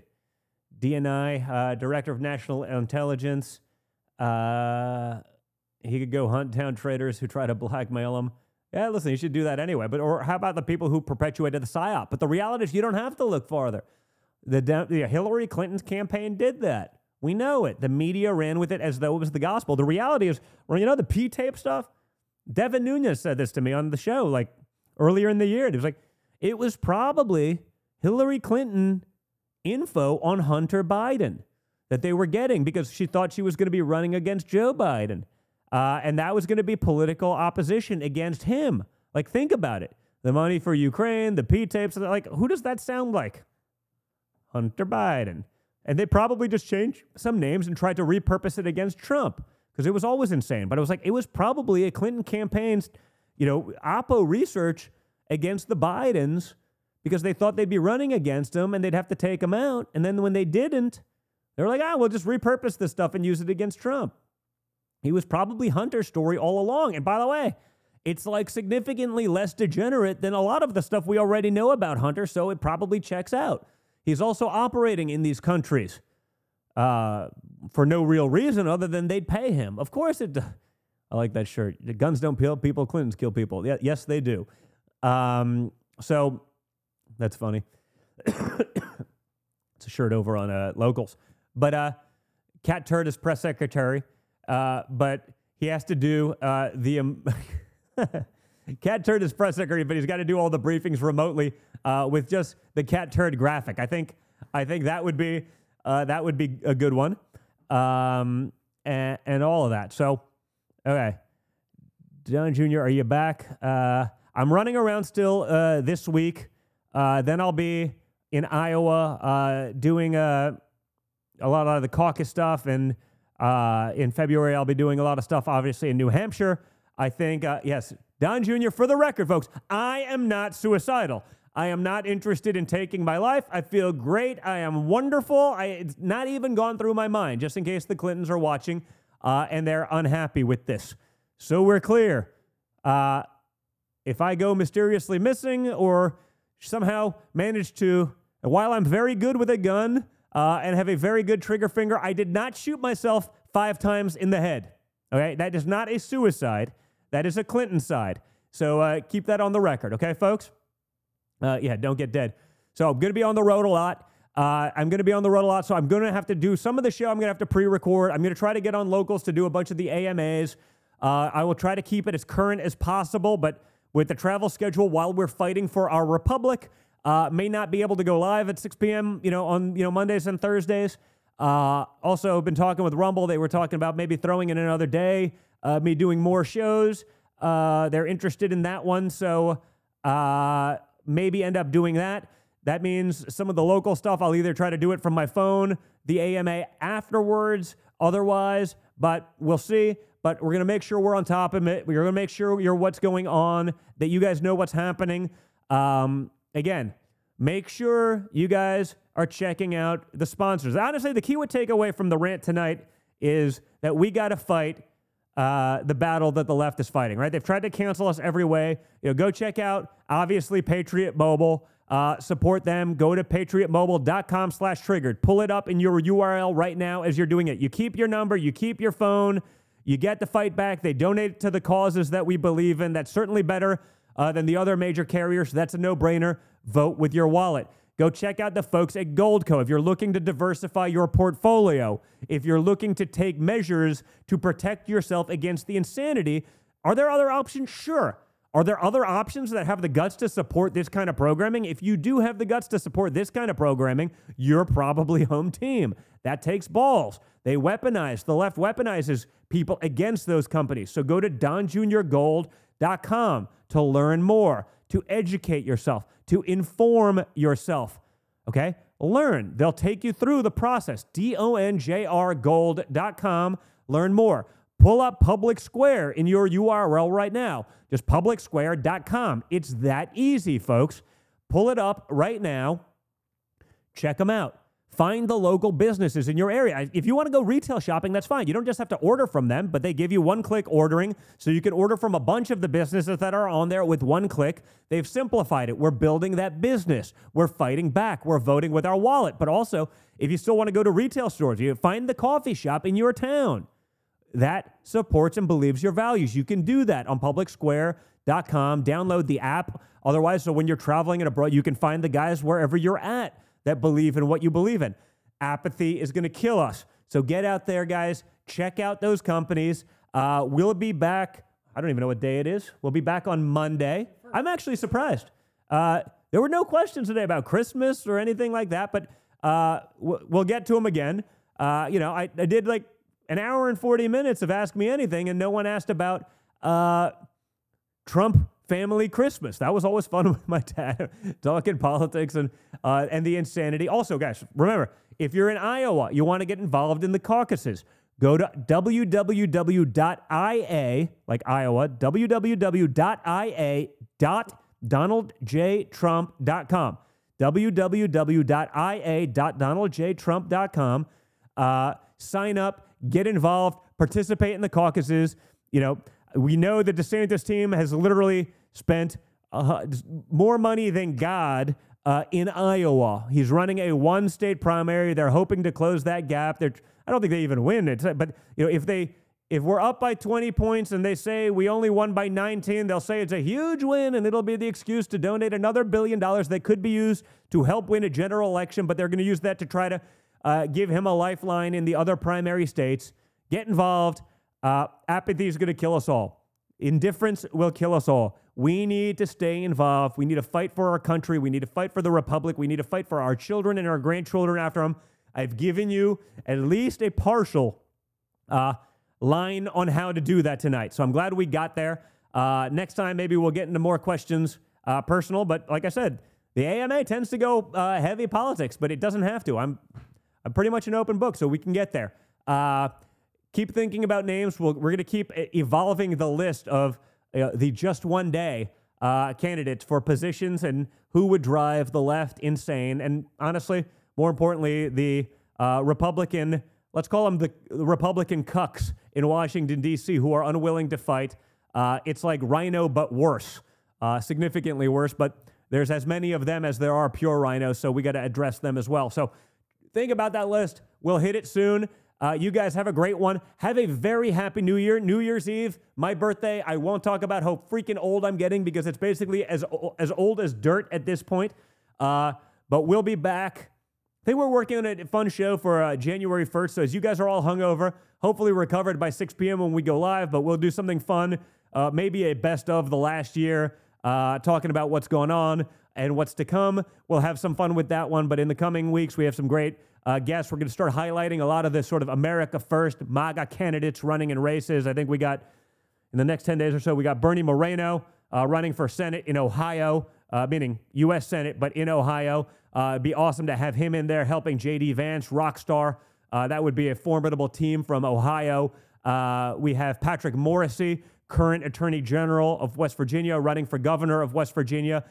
S1: DNI, uh, Director of National Intelligence. Uh, he could go hunt down traitors who try to blackmail him. Yeah, listen, you should do that anyway. But or how about the people who perpetuated the psyop? But the reality is, you don't have to look farther. The, the Hillary Clinton's campaign did that. We know it. The media ran with it as though it was the gospel. The reality is, well, you know, the P tape stuff. Devin Nunes said this to me on the show like earlier in the year. It was like it was probably Hillary Clinton info on Hunter Biden that they were getting because she thought she was going to be running against Joe Biden. Uh, and that was going to be political opposition against him. Like, think about it. The money for Ukraine, the P tapes, like, who does that sound like? Hunter Biden. And they probably just changed some names and tried to repurpose it against Trump because it was always insane. But it was like, it was probably a Clinton campaign's, you know, Oppo research against the Bidens because they thought they'd be running against him and they'd have to take him out. And then when they didn't, they were like, ah, we'll just repurpose this stuff and use it against Trump. He was probably Hunter's story all along. And by the way, it's like significantly less degenerate than a lot of the stuff we already know about Hunter, so it probably checks out. He's also operating in these countries uh, for no real reason other than they'd pay him. Of course, it. I like that shirt. Guns don't kill people. Clintons kill people. Yeah, yes, they do. Um, so that's funny. it's a shirt over on uh, locals. But uh, Catturd is press secretary, uh, but he has to do uh, the. Um, Catturd is press secretary, but he's got to do all the briefings remotely uh, with just the Catturd graphic. I think I think that would be uh, that would be a good one, um, and, and all of that. So, okay, Don Jr., are you back? Uh, I'm running around still uh, this week. Uh, then I'll be in Iowa uh, doing a a lot of the caucus stuff, and in February I'll be doing a lot of stuff, obviously in New Hampshire. I think yes, Don Jr., for the record, folks, I am not suicidal. I am not interested in taking my life. I feel great. I am wonderful. I, it's not even gone through my mind, just in case the Clintons are watching uh, and they're unhappy with this. So we're clear. Uh, if I go mysteriously missing or somehow managed to, while I'm very good with a gun uh, and have a very good trigger finger, I did not shoot myself five times in the head. Okay, that is not a suicide. That is a Clinton side. So uh, keep that on the record, okay, folks? Uh, yeah, don't get dead. So I'm going to be on the road a lot. Uh, I'm going to be on the road a lot, so I'm going to have to do some of the show. I'm going to have to pre-record. I'm going to try to get on locals to do a bunch of the AMAs. Uh, I will try to keep it as current as possible, but with the travel schedule while we're fighting for our republic, uh, may not be able to go live at 6 p.m. You know on you know Mondays and Thursdays. Uh, also, been talking with Rumble. They were talking about maybe throwing in another day uh, me doing more shows. Uh, they're interested in that one, so uh, maybe end up doing that. That means some of the local stuff, I'll either try to do it from my phone, the AMA afterwards, otherwise, but we'll see. But we're going to make sure we're on top of it. We're going to make sure you're what's going on, that you guys know what's happening. Um, again, make sure you guys are checking out the sponsors. Honestly, the key takeaway from the rant tonight is that we got to fight uh, the battle that the left is fighting, right? They've tried to cancel us every way. You know, go check out, obviously, Patriot Mobile. Uh, support them. Go to patriotmobile.com slash triggered. Pull it up in your URL right now as you're doing it. You keep your number, you keep your phone, you get the fight back. They donate to the causes that we believe in. That's certainly better uh, than the other major carriers. That's a no brainer. Vote with your wallet. Go check out the folks at Goldco if you're looking to diversify your portfolio, if you're looking to take measures to protect yourself against the insanity. Are there other options? Sure. Are there other options that have the guts to support this kind of programming? If you do have the guts to support this kind of programming, you're probably home team. That takes balls. They weaponize, the left weaponizes people against those companies. So go to donjuniorgold.com to learn more, to educate yourself, to inform yourself. Okay? Learn. They'll take you through the process. D-O-N-J-R-gold.com. Learn more. Pull up Public Square in your URL right now. Just publicsquare.com. It's that easy, folks. Pull it up right now. Check them out. Find the local businesses in your area. If you want to go retail shopping, that's fine. You don't just have to order from them, but they give you one click ordering. So you can order from a bunch of the businesses that are on there with one click. They've simplified it. We're building that business. We're fighting back. We're voting with our wallet. But also, if you still want to go to retail stores, you find the coffee shop in your town that supports and believes your values. You can do that on publicsquare.com. Download the app. Otherwise, so when you're traveling and abroad, you can find the guys wherever you're at that believe in what you believe in. Apathy is going to kill us. So get out there, guys. Check out those companies. Uh, we'll be back. I don't even know what day it is. We'll be back on Monday. I'm actually surprised. Uh, there were no questions today about Christmas or anything like that, but uh, we'll get to them again. Uh, you know, I, I, did like an hour and 40 minutes of Ask Me Anything, and no one asked about uh, Trump family Christmas. That was always fun with my dad, talking politics and uh, and the insanity. Also, guys, remember if you're in Iowa, you want to get involved in the caucuses. Go to www.ia, like Iowa, www.ia.donaldjtrump.com. www.ia.donaldjtrump.com. Uh, sign up, get involved, participate in the caucuses. You know, we know the DeSantis team has literally spent uh, more money than God uh, in Iowa. He's running a one-state primary. They're hoping to close that gap. They're, I don't think they even win it, but you know, if they if we're up by 20 points and they say we only won by 19, they'll say it's a huge win and it'll be the excuse to donate another billion dollars that could be used to help win a general election, but they're going to use that to try to uh, give him a lifeline in the other primary states. Get involved. Uh, apathy is going to kill us all. Indifference will kill us all. We need to stay involved. We need to fight for our country. We need to fight for the republic. We need to fight for our children and our grandchildren after them. I've given you at least a partial uh, line on how to do that tonight. So I'm glad we got there. Uh, next time, maybe we'll get into more questions uh, personal. But like I said, the AMA tends to go uh, heavy politics, but it doesn't have to. I'm I'm pretty much an open book, so we can get there. Keep thinking about names. we we are going to keep evolving the list of uh, the just one day uh, candidates for positions and who would drive the left insane. And honestly, more importantly, the uh, Republican, let's call them the Republican cucks in Washington, D.C., who are unwilling to fight. Uh, it's like RINO, but worse, uh, significantly worse. But there's as many of them as there are pure RINOs, so we got to address them as well. So think about that list. We'll hit it soon. Uh, you guys have a great one. Have a very happy New Year. New Year's Eve, my birthday. I won't talk about how freaking old I'm getting because it's basically as as old as dirt at this point. Uh, but we'll be back. I think we're working on a fun show for uh, January 1st. So as you guys are all hungover, hopefully recovered by 6 p.m. when we go live. But we'll do something fun, uh, maybe a best of the last year, uh, talking about what's going on and what's to come. We'll have some fun with that one. But in the coming weeks, we have some great uh, guests. We're going to start highlighting a lot of this sort of America First MAGA candidates running in races. I think we got, in the next 10 days or so, we got Bernie Moreno uh, running for Senate in Ohio, uh, meaning U.S. Senate, but in Ohio. Uh, it'd be awesome to have him in there helping J.D. Vance, rock star. Uh, that would be a formidable team from Ohio. Uh, we have Patrick Morrisey, current Attorney General of West Virginia, running for governor of West Virginia.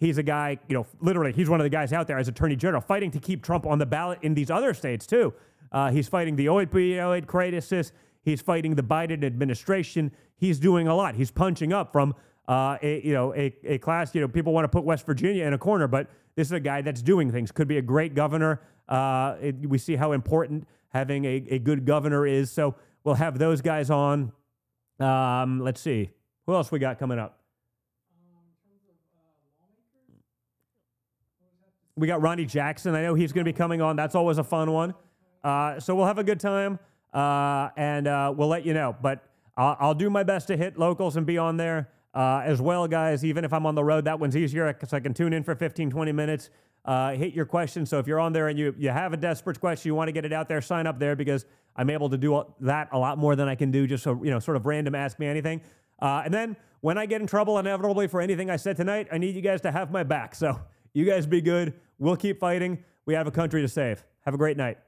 S1: He's a guy, you know, literally, he's one of the guys out there as Attorney General fighting to keep Trump on the ballot in these other states, too. Uh, he's fighting the opioid crisis. He's fighting the Biden administration. He's doing a lot. He's punching up from, uh, a, you know, a, a class, you know, people want to put West Virginia in a corner, but this is a guy that's doing things. Could be a great governor. Uh, it, we see how important having a, a good governor is. So we'll have those guys on. Um, let's see. Who else we got coming up? We got Ronny Jackson. I know he's going to be coming on. That's always a fun one. Uh, so we'll have a good time, uh, and uh, we'll let you know. But I'll, I'll, do my best to hit locals and be on there uh, as well, guys. Even if I'm on the road, that one's easier because I can tune in for 15, 20 minutes. Uh, hit your question. So if you're on there and you, you have a desperate question, you want to get it out there, sign up there because I'm able to do that a lot more than I can do just so, you know, sort of random ask me anything. Uh, and then when I get in trouble inevitably for anything I said tonight, I need you guys to have my back. So you guys be good. We'll keep fighting. We have a country to save. Have a great night.